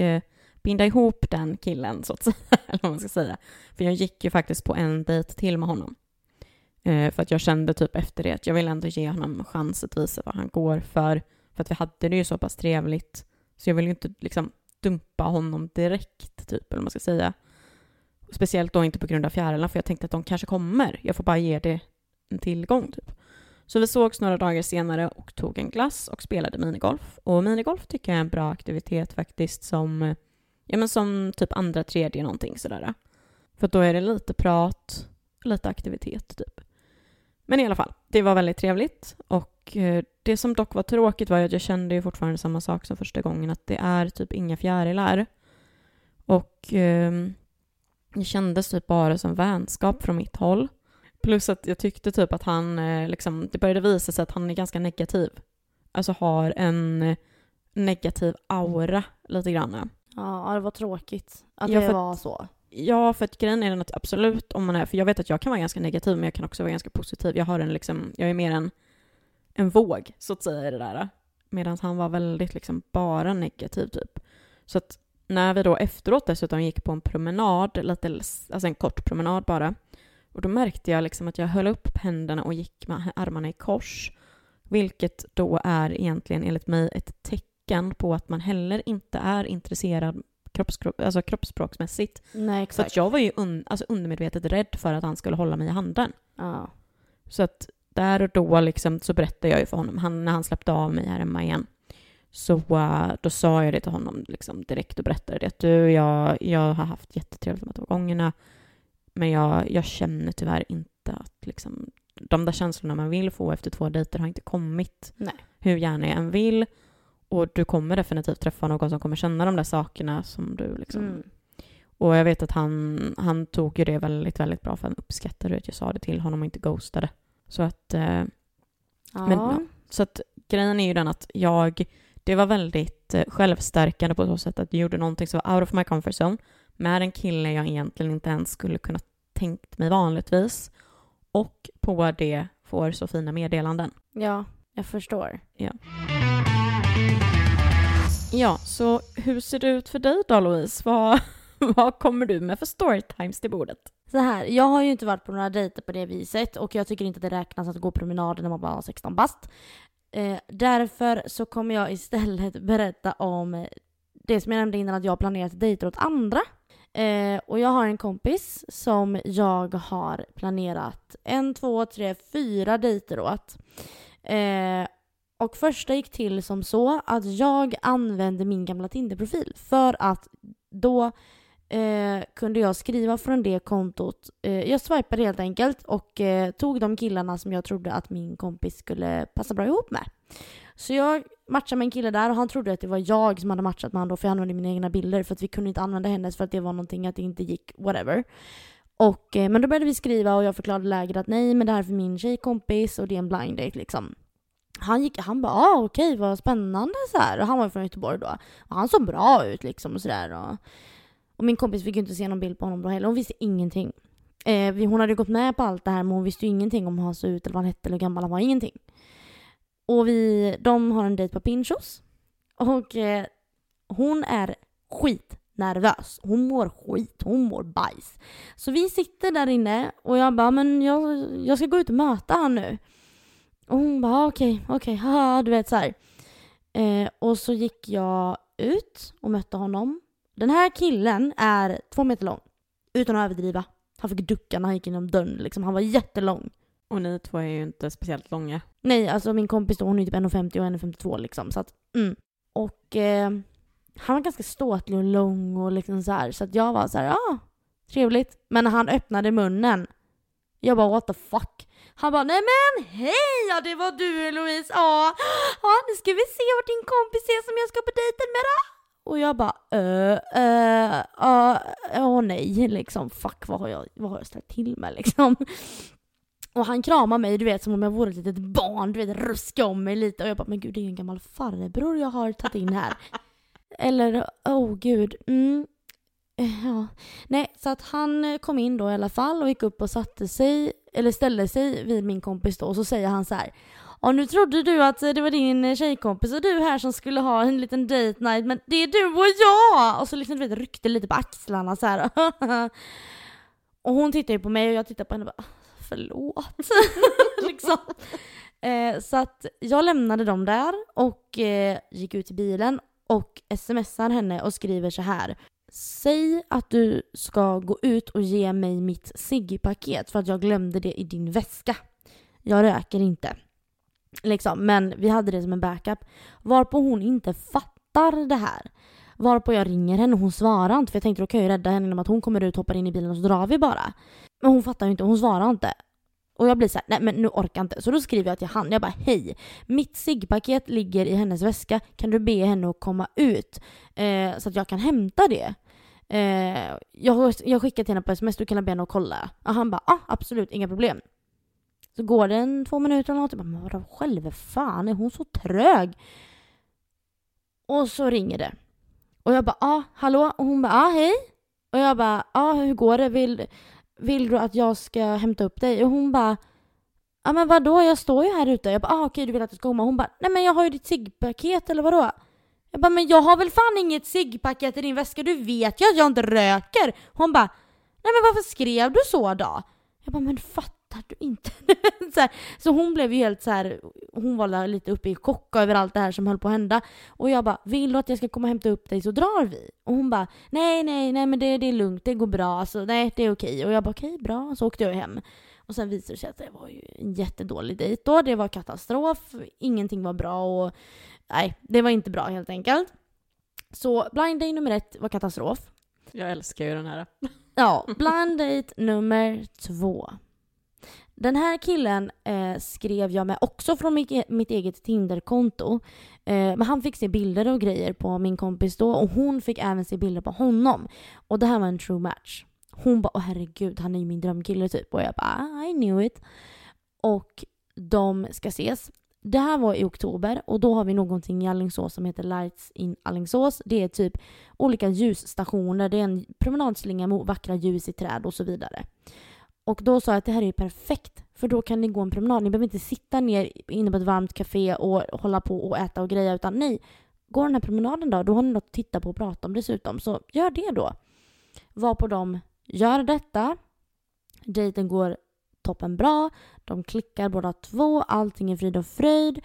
binda ihop den killen så att säga, (laughs) eller vad man ska säga. För jag gick ju faktiskt på en dejt till med honom. Eh, för att jag kände typ efter det att jag vill ändå ge honom chans att visa vad han går för. För att vi hade det ju så pass trevligt. Så jag vill ju inte liksom dumpa honom direkt typ, eller vad man ska säga. Speciellt då inte på grund av fjärilarna, för jag tänkte att de kanske kommer. Jag får bara ge det en tillgång typ. Så vi sågs några dagar senare och tog en glass och spelade minigolf. Och minigolf tycker jag är en bra aktivitet faktiskt som, ja men som typ andra, tredje någonting sådär. För då är det lite prat, lite aktivitet typ. Men i alla fall, det var väldigt trevligt och eh, det som dock var tråkigt var att jag kände ju fortfarande samma sak som första gången att det är typ inga fjärilar. Och eh, det kändes typ bara som vänskap från mitt håll. Plus att jag tyckte typ att han, eh, liksom, det började visa sig att han är ganska negativ. Alltså har en negativ aura lite grann. ja, det var tråkigt att Ja, det var så. Ja, för att grejen är den att absolut om man är, för jag vet att jag kan vara ganska negativ men jag kan också vara ganska positiv. Jag har en liksom, jag är mer en, en våg så att säga i det där. Medan han var väldigt liksom bara negativ typ. Så att när vi då efteråt dessutom gick på en promenad, lite, alltså en kort promenad bara. Och då märkte jag liksom att jag höll upp händerna och gick med armarna i kors. Vilket då är egentligen enligt mig ett tecken på att man heller inte är intresserad kroppskro- alltså kroppsspråksmässigt. Nej, Så exakt. att jag var ju un- alltså undermedvetet rädd för att han skulle hålla mig i handen. Ja. Så att där och då liksom, så berättade jag ju för honom, han, när han släppte av mig här hemma igen, så uh, då sa jag det till honom liksom, direkt och berättade det att du, jag, jag har haft jättetrevligt två gångerna, men jag, jag känner tyvärr inte att liksom, de där känslorna man vill få efter två dejter har inte kommit. Nej. Hur gärna jag än vill. Och du kommer definitivt träffa någon som kommer känna de där sakerna som du liksom Mm. och jag vet att han, han tog ju det väldigt, väldigt bra för han uppskattade att jag sa det till honom och inte ghostade. Så att, eh, Ja. Men, ja. så att grejen är ju den att jag, det var väldigt eh, självstärkande på så sätt att jag gjorde någonting som var out of my comfort zone. med en kille jag egentligen inte ens skulle kunna tänkt mig vanligtvis. Och på det får så fina meddelanden. Ja, jag förstår. Ja, Ja, så hur ser det ut för dig då Louise? Vad, (laughs) vad kommer du med för storytimes till bordet? Så här, jag har ju inte varit på några dejter på det viset och jag tycker inte att det räknas att gå promenader när man bara har 16 bast. Eh, därför så kommer jag istället (laughs) berätta om det som jag nämnde innan att jag har planerat dejter åt andra. Eh, och jag har en kompis som jag har planerat en, två, tre, fyra dejter åt. Eh, och första gick till som så att jag använde min gamla Tinder-profil för att då eh, kunde jag skriva från det kontot. Eh, jag swipade helt enkelt och eh, tog de killarna som jag trodde att min kompis skulle passa bra ihop med. Så jag matchade med en kille där och han trodde att det var jag som hade matchat med honom då för jag använde mina egna bilder för att vi kunde inte använda hennes för att det var någonting att det inte gick, whatever. Och, eh, men då började vi skriva och jag förklarade läget att nej men det här är för min tjejkompis och det är en blind date liksom. Han gick, han bara ah, okej vad spännande så här. Och han var ju från Göteborg då. Och han såg bra ut liksom och sådär. Och, och min kompis fick ju inte se någon bild på honom då heller. Hon visste ingenting. Eh, vi, hon hade gått med på allt det här men hon visste ju ingenting om hur han såg ut eller vad han hette eller hur gammal han var. Ingenting. Och vi, de har en dejt på Pinchos. Och eh, hon är skitnervös. Hon mår skit, hon mår bajs. Så vi sitter där inne och jag bara, men jag, jag ska gå ut och möta han nu. Och hon bara, okej, okej, haha, du vet så här. Eh, och så gick jag ut och mötte honom. Den här killen är två meter lång. Utan att överdriva. Han fick ducka när han gick inom dörren liksom. Han var jättelång. Och ni två är ju inte speciellt långa. Nej, alltså min kompis då, hon är typ 1,50 och 1,52 liksom. Så att, mm. Och eh, han var ganska ståtlig och lång och liksom så här. Så att jag var så här, ja, ah, trevligt. Men när han öppnade munnen, jag bara what the fuck. Han bara, nej men hej, ja det var du Louise, ja, (gasps) ja nu ska vi se vart din kompis är som jag ska på dejten med då. Och jag bara, öh, öh, öh, åh nej, (laughs) liksom fuck vad har jag, vad har jag ställt till med liksom. (laughs) Och han kramar mig, du vet, som om jag vore ett litet barn, du vet, ruska om mig lite. Och jag bara, men gud, det är en gammal farbror jag har tagit in här. (laughs) Eller, oh gud, mm. (laughs) Ja. Nej, så att han eh, kom in då i alla fall och gick upp och satte sig, eller ställde sig vid min kompis då och så säger han så här. Ja nu trodde du att eh, det var din eh, tjejkompis och du här som skulle ha en liten date night men det är du och jag! Och så liksom du vet ryckte lite på axlarna så här. (laughs) och hon tittar ju på mig och jag tittar på henne och bara ah, förlåt. (laughs) liksom. eh, så att jag lämnade dem där och eh, gick ut till bilen och smsar henne och skriver så här. Säg att du ska gå ut och ge mig mitt Siggy-paket för att jag glömde det i din väska. Jag röker inte. Liksom, men vi hade det som en backup. Varpå hon inte fattar det här. Varpå jag ringer henne och hon svarar inte för jag tänkte då kan jag ju rädda henne genom att hon kommer ut, hoppar in i bilen och så drar vi bara. Men hon fattar ju inte, hon svarar inte. Och jag blir så här, nej men nu orkar jag inte. Så då skriver jag till han, jag bara hej, mitt ciggpaket ligger i hennes väska, kan du be henne att komma ut? Eh, så att jag kan hämta det. Eh, jag, jag skickar till henne på sms, du kan be henne att kolla. Och han bara, ah, absolut, inga problem. Så går det en två minuter eller något, jag bara, men vadå själv fan är hon så trög? Och så ringer det. Och jag bara, ah, hallå? Och hon bara, ah, hej. Och jag bara, ah, hur går det? Vill, vill du att jag ska hämta upp dig? Och hon bara, ja men vadå, jag står ju här ute. Jag bara, ah, okej du vill att jag ska komma? Hon bara, nej men jag har ju ditt ciggpaket eller vadå? Jag bara, men jag har väl fan inget ciggpaket i din väska, du vet ju att jag inte röker. Hon bara, nej men varför skrev du så då? Jag bara, men fattar du inte? (laughs) så, här, så hon blev ju helt så här, hon var lite uppe i chock över allt det här som höll på att hända. Och jag bara, vill du att jag ska komma och hämta upp dig så drar vi. Och hon bara, nej nej nej men det, det är lugnt, det går bra, alltså nej det är okej. Och jag bara, okej bra. Så åkte jag hem. Och sen visade det sig att det var ju en jättedålig dejt då. Det var katastrof, ingenting var bra och nej, det var inte bra helt enkelt. Så blind date nummer ett var katastrof. Jag älskar ju den här. Ja, blind date nummer två. Den här killen eh, skrev jag med också från mitt, e-, mitt eget Tinder-konto. Eh, men han fick se bilder och grejer på min kompis då och hon fick även se bilder på honom. Och det här var en true match. Hon bara åh herregud han är ju min drömkille typ och jag bara ah, I knew it. Och de ska ses. det här var i oktober och då har vi någonting i Alingsås som heter Lights in Alingsås. Det är typ olika ljusstationer, det är en promenadslinga med vackra ljus i träd och så vidare. Och då sa jag att det här är ju perfekt för då kan ni gå en promenad. Ni behöver inte sitta ner inne på ett varmt café och hålla på och äta och greja utan nej, gå den här promenaden då. Då har ni något att titta på och prata om dessutom. Så gör det då. Var på dem gör detta. Dejten går toppen bra. De klickar båda två. Allting är frid och fröjd.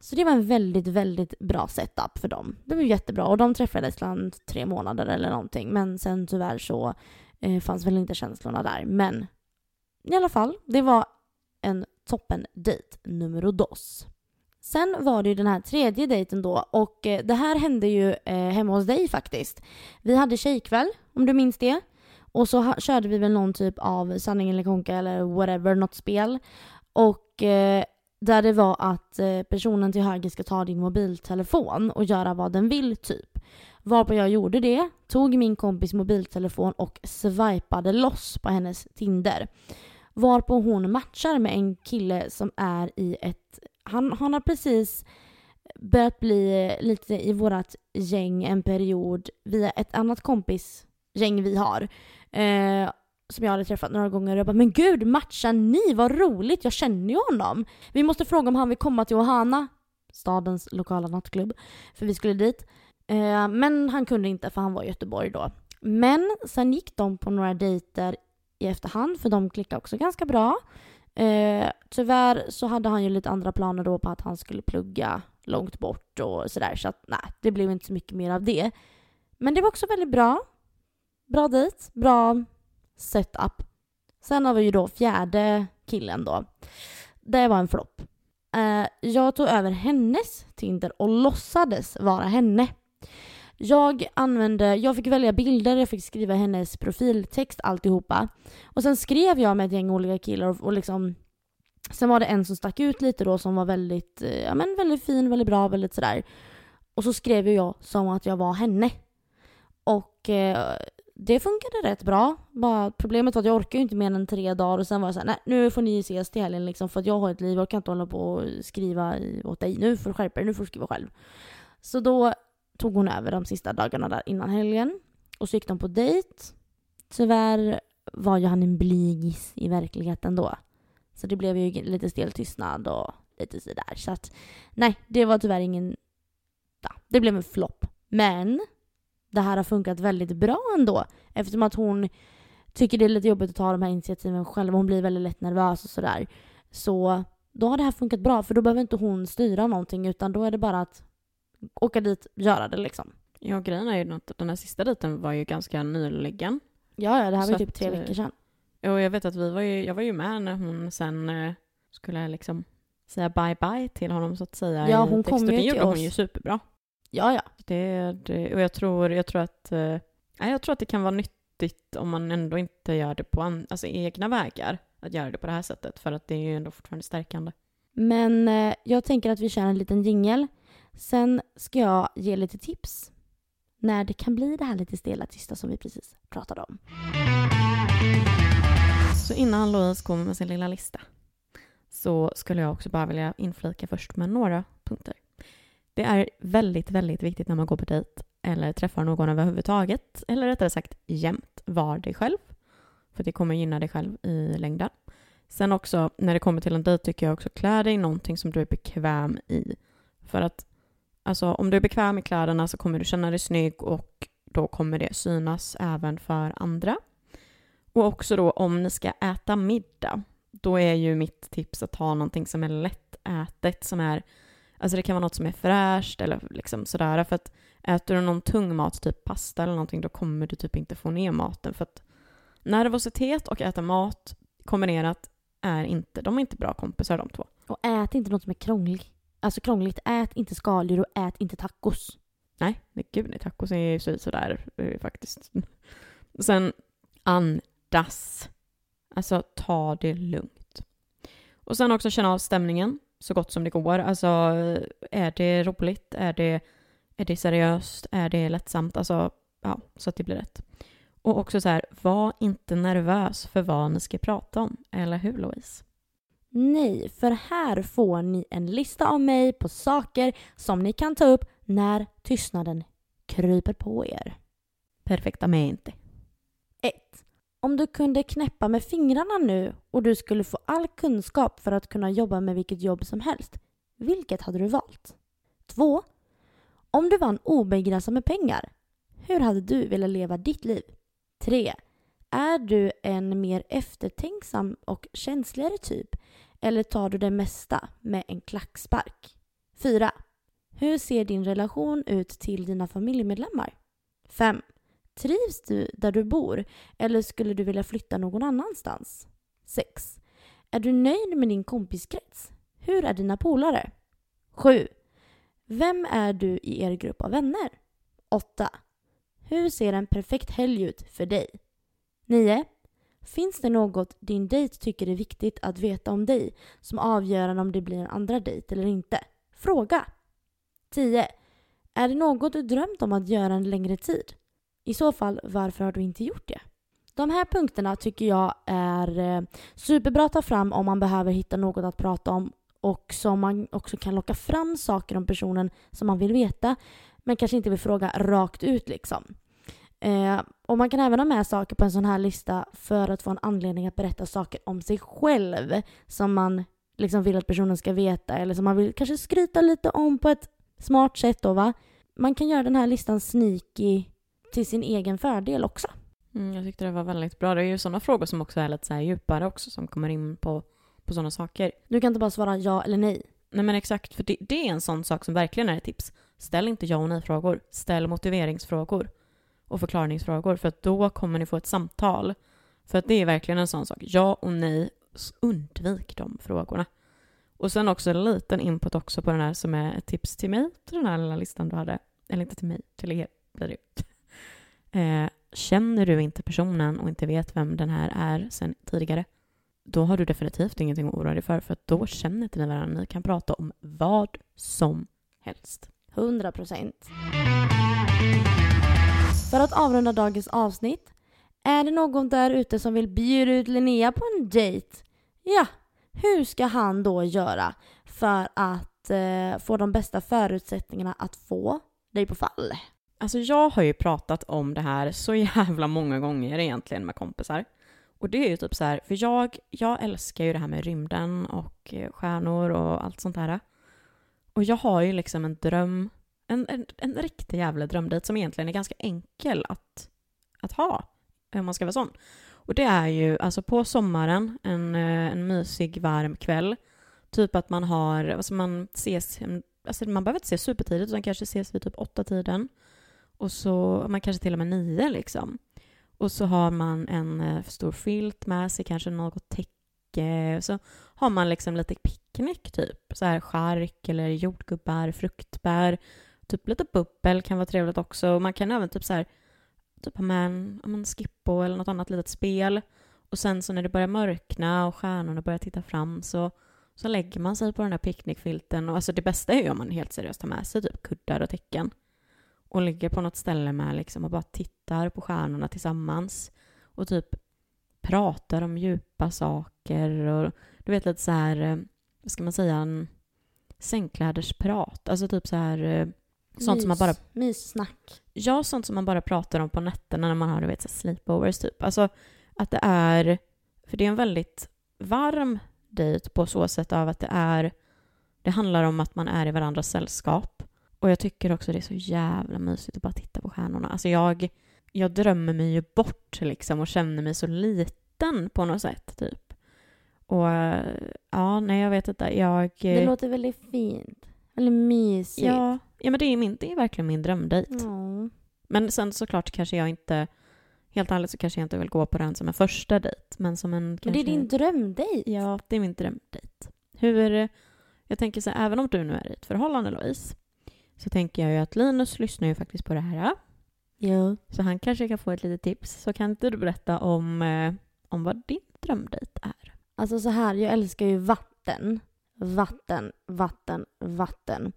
Så det var en väldigt, väldigt bra setup för dem. Det var jättebra och de träffades bland tre månader eller någonting. Men sen tyvärr så eh, fanns väl inte känslorna där. Men i alla fall, det var en toppen dejt nummer dos. Sen var det ju den här tredje dejten då och eh, det här hände ju eh, hemma hos dig faktiskt. Vi hade tjejkväll, om du minns det. Och så körde vi väl någon typ av sanning eller konka eller whatever, något spel. Och eh, där det var att eh, personen till höger ska ta din mobiltelefon och göra vad den vill typ. Varpå jag gjorde det, tog min kompis mobiltelefon och swipade loss på hennes Tinder. Varpå hon matchar med en kille som är i ett... Han, han har precis börjat bli lite i vårt gäng en period via ett annat kompisgäng vi har. Eh, som jag hade träffat några gånger och jag bara “men gud, matchar ni? Vad roligt, jag känner ju honom”. Vi måste fråga om han vill komma till Ohana, stadens lokala nattklubb, för vi skulle dit. Eh, men han kunde inte för han var i Göteborg då. Men sen gick de på några dejter i efterhand för de klickade också ganska bra. Eh, tyvärr så hade han ju lite andra planer då på att han skulle plugga långt bort och sådär så att nej, det blev inte så mycket mer av det. Men det var också väldigt bra. Bra dejt, bra setup. Sen har vi ju då fjärde killen då. Det var en flopp. Eh, jag tog över hennes Tinder och låtsades vara henne. Jag använde, jag fick välja bilder, jag fick skriva hennes profiltext, alltihopa. Och sen skrev jag med ett gäng olika killar och, och liksom Sen var det en som stack ut lite då som var väldigt, eh, ja men väldigt fin, väldigt bra, väldigt sådär. Och så skrev jag som att jag var henne. Och eh, det funkade rätt bra. Bara, problemet var att jag orkade ju inte mer än tre dagar och sen var jag såhär, nej nu får ni ses till helgen liksom för att jag har ett liv, jag kan inte hålla på och skriva åt dig. Nu får du skärpa dig, nu får du skriva själv. Så då tog hon över de sista dagarna där innan helgen. Och så gick de på dejt. Tyvärr var ju han en blygis i verkligheten då. Så det blev ju lite stel tystnad och lite sådär. Så att nej, det var tyvärr ingen... Ja, det blev en flopp. Men det här har funkat väldigt bra ändå. Eftersom att hon tycker det är lite jobbigt att ta de här initiativen själv. Hon blir väldigt lätt nervös och sådär. Så då har det här funkat bra för då behöver inte hon styra någonting utan då är det bara att åka dit, göra det liksom. Ja, grejen är ju att den här sista dejten var ju ganska nyligen. Ja, ja, det här var ju typ tre eh, veckor sedan. Och jag vet att vi var ju, jag var ju med när hon sen eh, skulle liksom säga bye bye till honom så att säga. Ja, hon kom ju Det till gjorde hon oss. ju superbra. Ja, ja. Det, det, och jag tror, jag tror att eh, jag tror att det kan vara nyttigt om man ändå inte gör det på an, alltså, egna vägar. Att göra det på det här sättet. För att det är ju ändå fortfarande stärkande. Men eh, jag tänker att vi kör en liten jingel. Sen ska jag ge lite tips när det kan bli det här lite stela tysta som vi precis pratade om. Så innan Louise kommer med sin lilla lista så skulle jag också bara vilja inflika först med några punkter. Det är väldigt, väldigt viktigt när man går på dejt eller träffar någon överhuvudtaget, eller rättare sagt jämt, var dig själv. För det kommer gynna dig själv i längden. Sen också, när det kommer till en dejt tycker jag också klä dig i någonting som du är bekväm i. För att alltså, om du är bekväm i kläderna så kommer du känna dig snygg och då kommer det synas även för andra. Och också då om ni ska äta middag, då är ju mitt tips att ha någonting som är lättätet, som är, alltså det kan vara något som är fräscht eller liksom sådär, för att äter du någon tung mat, typ pasta eller någonting, då kommer du typ inte få ner maten, för att nervositet och äta mat kombinerat är inte, de är inte bra kompisar de två. Och ät inte något som är krångligt. Alltså krångligt. Ät inte skaldjur och ät inte tacos. Nej, nej gud nej, tacos är ju så- sådär eh, faktiskt. (laughs) Sen andas. Alltså ta det lugnt. Och sen också känna av stämningen så gott som det går. Alltså är det roligt? Är det, är det seriöst? Är det lättsamt? Alltså ja, så att det blir rätt. Och också så här, var inte nervös för vad ni ska prata om. Eller hur Louise? Nej, för här får ni en lista av mig på saker som ni kan ta upp när tystnaden kryper på er. Perfekta mig inte. 1. Om du kunde knäppa med fingrarna nu och du skulle få all kunskap för att kunna jobba med vilket jobb som helst, vilket hade du valt? 2. Om du vann obegränsat med pengar, hur hade du velat leva ditt liv? 3. Är du en mer eftertänksam och känsligare typ? Eller tar du det mesta med en klackspark? 4. Hur ser din relation ut till dina familjemedlemmar? 5. Trivs du där du bor eller skulle du vilja flytta någon annanstans? 6. Är du nöjd med din kompiskrets? Hur är dina polare? 7. Vem är du i er grupp av vänner? 8. Hur ser en perfekt helg ut för dig? 9. Finns det något din dejt tycker är viktigt att veta om dig som avgör om det blir en andra dejt eller inte? Fråga! 10. Är det något du drömt om att göra en längre tid? I så fall, varför har du inte gjort det? De här punkterna tycker jag är eh, superbra att ta fram om man behöver hitta något att prata om och som man också kan locka fram saker om personen som man vill veta men kanske inte vill fråga rakt ut liksom. Eh, och man kan även ha med saker på en sån här lista för att få en anledning att berätta saker om sig själv som man liksom vill att personen ska veta eller som man vill kanske skryta lite om på ett smart sätt då va. Man kan göra den här listan sneaky till sin egen fördel också. Mm, jag tyckte det var väldigt bra. Det är ju sådana frågor som också är lite så djupare också som kommer in på, på sådana saker. Du kan inte bara svara ja eller nej. Nej men exakt, för det, det är en sån sak som verkligen är ett tips. Ställ inte ja och nej-frågor. Ställ motiveringsfrågor och förklaringsfrågor för att då kommer ni få ett samtal. För att det är verkligen en sån sak. Ja och nej, undvik de frågorna. Och sen också en liten input också på den här som är ett tips till mig, till den här lilla listan du hade. Eller inte till mig, till er blir det (laughs) eh, Känner du inte personen och inte vet vem den här är sen tidigare, då har du definitivt ingenting att oroa dig för, för då känner inte ni varandra. Ni kan prata om vad som helst. 100 procent. För att avrunda dagens avsnitt. Är det någon där ute som vill bjuda ut Linnea på en dejt? Ja, hur ska han då göra för att eh, få de bästa förutsättningarna att få dig på fall? Alltså jag har ju pratat om det här så jävla många gånger egentligen med kompisar. Och det är ju typ så här, för jag, jag älskar ju det här med rymden och eh, stjärnor och allt sånt här. Och jag har ju liksom en dröm, en, en, en riktig jävla drömdejt som egentligen är ganska enkel att, att ha, om man ska vara sån. Och det är ju alltså på sommaren, en, eh, en mysig varm kväll. Typ att man har, alltså man ses, alltså man behöver inte ses supertidigt utan kanske ses vid typ åtta tiden. Och så, man kanske till och med nio liksom. Och så har man en eh, stor filt med sig, kanske något täcke. Så har man liksom lite picknick typ. Så här chark eller jordgubbar, fruktbär. Typ lite bubbel kan vara trevligt också. Man kan även typ så här typ ha med en, en skippo eller något annat litet spel. Och sen så när det börjar mörkna och stjärnorna börjar titta fram så, så lägger man sig på den här picknickfilten. Och alltså det bästa är ju om man helt seriöst har med sig typ kuddar och täcken. Och ligger på något ställe med liksom och bara tittar på stjärnorna tillsammans. Och typ pratar om djupa saker och du vet lite så här, eh, vad ska man säga, en sängklädersprat. Alltså typ så här eh, Sånt Mys, som man bara... Myssnack. Ja, sånt som man bara pratar om på nätterna när man har du vet, sleepovers typ. Alltså att det är... För det är en väldigt varm dejt på så sätt av att det är... Det handlar om att man är i varandras sällskap. Och jag tycker också det är så jävla mysigt att bara titta på stjärnorna. Alltså jag, jag drömmer mig ju bort liksom och känner mig så liten på något sätt typ. Och ja, nej jag vet inte. Jag... Det låter väldigt fint. Väldigt mysigt. Ja, ja men det är, min, det är verkligen min drömdejt. Ja. Men sen såklart kanske jag inte, helt ärligt så kanske jag inte vill gå på den som en första dejt. Men som en Men kanske... det är din drömdejt. Ja, det är min drömdejt. Hur, jag tänker så här, även om du nu är i ett förhållande Louise, så tänker jag ju att Linus lyssnar ju faktiskt på det här. Ja. Så han kanske kan få ett litet tips. Så kan inte du berätta om, eh, om vad din drömdejt är? Alltså så här, jag älskar ju vatten. Vatten, vatten, vatten.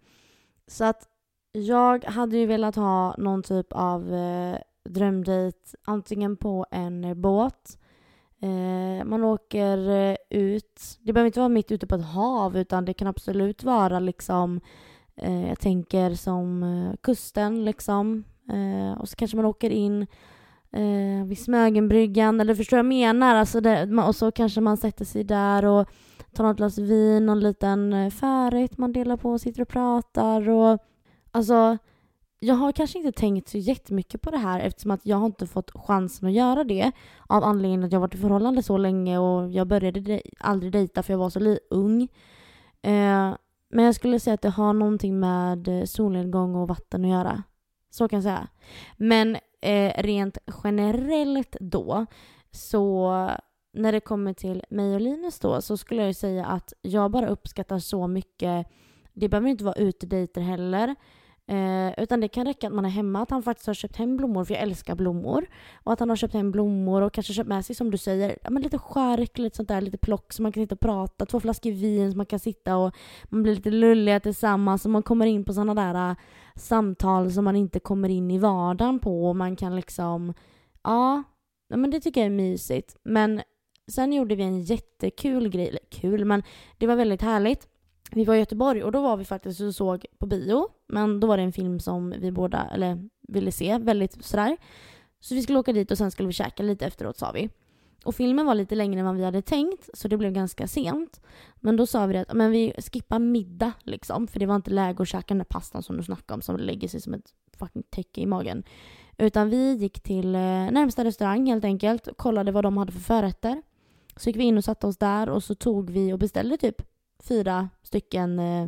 Så att jag hade ju velat ha någon typ av eh, drömdejt antingen på en båt Eh, man åker eh, ut. Det behöver inte vara mitt ute på ett hav utan det kan absolut vara liksom eh, jag tänker som eh, kusten liksom. Eh, och så kanske man åker in eh, vid Smögenbryggan eller förstår jag menar? Alltså det, och så kanske man sätter sig där och tar något glas vin, någon liten eh, förrätt man delar på och sitter och pratar och alltså jag har kanske inte tänkt så jättemycket på det här eftersom att jag har inte fått chansen att göra det av anledningen att jag varit i förhållande så länge och jag började de aldrig dejta för jag var så ung. Eh, men jag skulle säga att det har någonting med eh, solnedgång och vatten att göra. Så kan jag säga. Men eh, rent generellt då så när det kommer till mig och Linus då så skulle jag säga att jag bara uppskattar så mycket. Det behöver inte vara utedejter heller. Eh, utan det kan räcka att man är hemma, att han faktiskt har köpt hem blommor, för jag älskar blommor. Och att han har köpt hem blommor och kanske köpt med sig, som du säger, ja, men lite skärk, lite sånt där, lite plock så man kan sitta och prata. Två flaskor vin så man kan sitta och man blir lite lulliga tillsammans och man kommer in på sådana där samtal som man inte kommer in i vardagen på och man kan liksom, ja, men det tycker jag är mysigt. Men sen gjorde vi en jättekul grej, eller kul, men det var väldigt härligt vi var i Göteborg och då var vi faktiskt och såg på bio. Men då var det en film som vi båda eller, ville se, väldigt sådär. Så vi skulle åka dit och sen skulle vi käka lite efteråt sa vi. Och filmen var lite längre än vad vi hade tänkt så det blev ganska sent. Men då sa vi att men vi skippar middag liksom. För det var inte läge att käka den där pastan som du snackade om som lägger sig som ett fucking täcke i magen. Utan vi gick till eh, närmsta restaurang helt enkelt och kollade vad de hade för förrätter. Så gick vi in och satte oss där och så tog vi och beställde typ fyra stycken eh,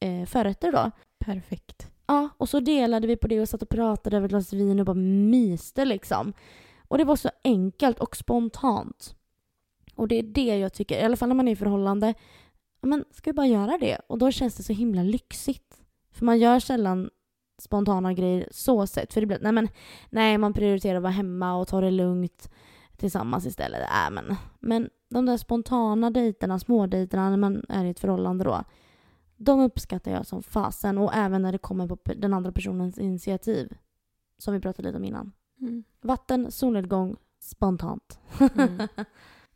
eh, förrätter då. Perfekt. Ja, och så delade vi på det och satt och pratade över ett glas vin och bara myste liksom. Och det var så enkelt och spontant. Och det är det jag tycker, i alla fall när man är i förhållande, men ska vi bara göra det? Och då känns det så himla lyxigt. För man gör sällan spontana grejer så sett. För det blir, nej men, nej man prioriterar att vara hemma och ta det lugnt tillsammans istället. Äh, men, men de där spontana dejterna, smådejterna när man är i ett förhållande då. De uppskattar jag som fasen och även när det kommer på den andra personens initiativ. Som vi pratade lite om innan. Mm. Vatten, solnedgång, spontant. Mm. (laughs)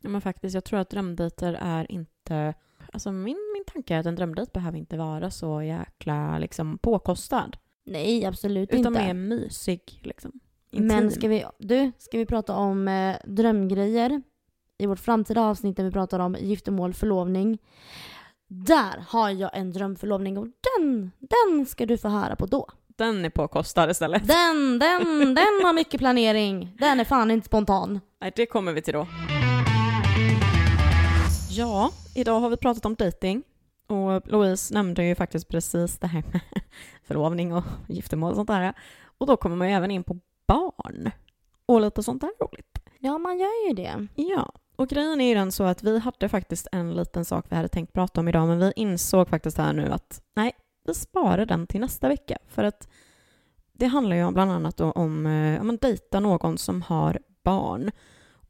Ja men faktiskt, jag tror att drömdejter är inte... Alltså min, min tanke är att en drömdejt behöver inte vara så jäkla liksom påkostad. Nej, absolut Utan inte. Utan mer mysig liksom. Intim. Men ska vi, du, ska vi prata om eh, drömgrejer i vårt framtida avsnitt när vi pratar om giftermål, förlovning. Där har jag en drömförlovning och den, den ska du få höra på då. Den är påkostad istället. Den, den, den har mycket planering. Den är fan inte spontan. Nej, det kommer vi till då. Ja, idag har vi pratat om dating och Louise nämnde ju faktiskt precis det här med (laughs) förlovning och giftermål och sånt där. Och då kommer man ju även in på barn och lite sånt där roligt. Ja, man gör ju det. Ja, och grejen är ju den så att vi hade faktiskt en liten sak vi hade tänkt prata om idag, men vi insåg faktiskt här nu att nej, vi sparar den till nästa vecka. För att det handlar ju bland annat om, eh, om att dejta någon som har barn.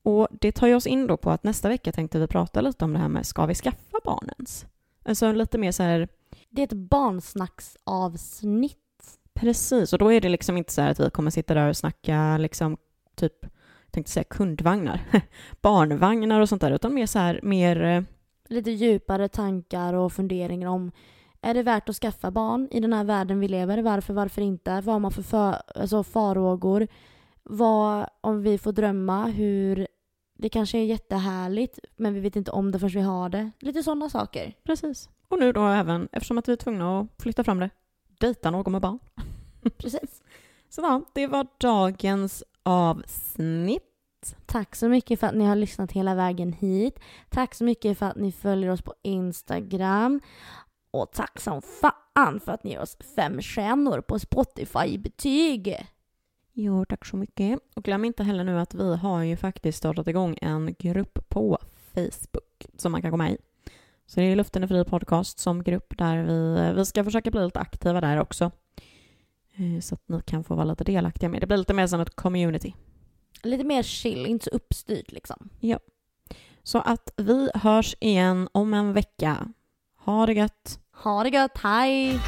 Och det tar ju oss in då på att nästa vecka tänkte vi prata lite om det här med ska vi skaffa barn ens? Alltså lite mer så här... Det är ett barnsnacksavsnitt. Precis, och då är det liksom inte så här att vi kommer sitta där och snacka liksom typ tänkte säga kundvagnar, (laughs) barnvagnar och sånt där, utan mer så här, mer... Eh, Lite djupare tankar och funderingar om är det värt att skaffa barn i den här världen vi lever? Varför, varför inte? Vad har man för, för alltså farhågor? Vad, om vi får drömma, hur det kanske är jättehärligt men vi vet inte om det förrän vi har det. Lite sådana saker. Precis. Och nu då även, eftersom att vi är tvungna att flytta fram det, dejta någon med barn. (laughs) (laughs) Precis. Så ja, det var dagens avsnitt. Tack så mycket för att ni har lyssnat hela vägen hit. Tack så mycket för att ni följer oss på Instagram. Och tack som fan för att ni ger oss fem stjärnor på Spotify-betyg. Jo, tack så mycket. Och glöm inte heller nu att vi har ju faktiskt startat igång en grupp på Facebook som man kan gå med i. Så det är Luften är fri podcast som grupp där vi, vi ska försöka bli lite aktiva där också. Eh, så att ni kan få vara lite delaktiga med. Det blir lite mer som ett community. Lite mer chill, inte så uppstyrt liksom. Ja. Så att vi hörs igen om en vecka. Ha det gött! Ha det gött, hej!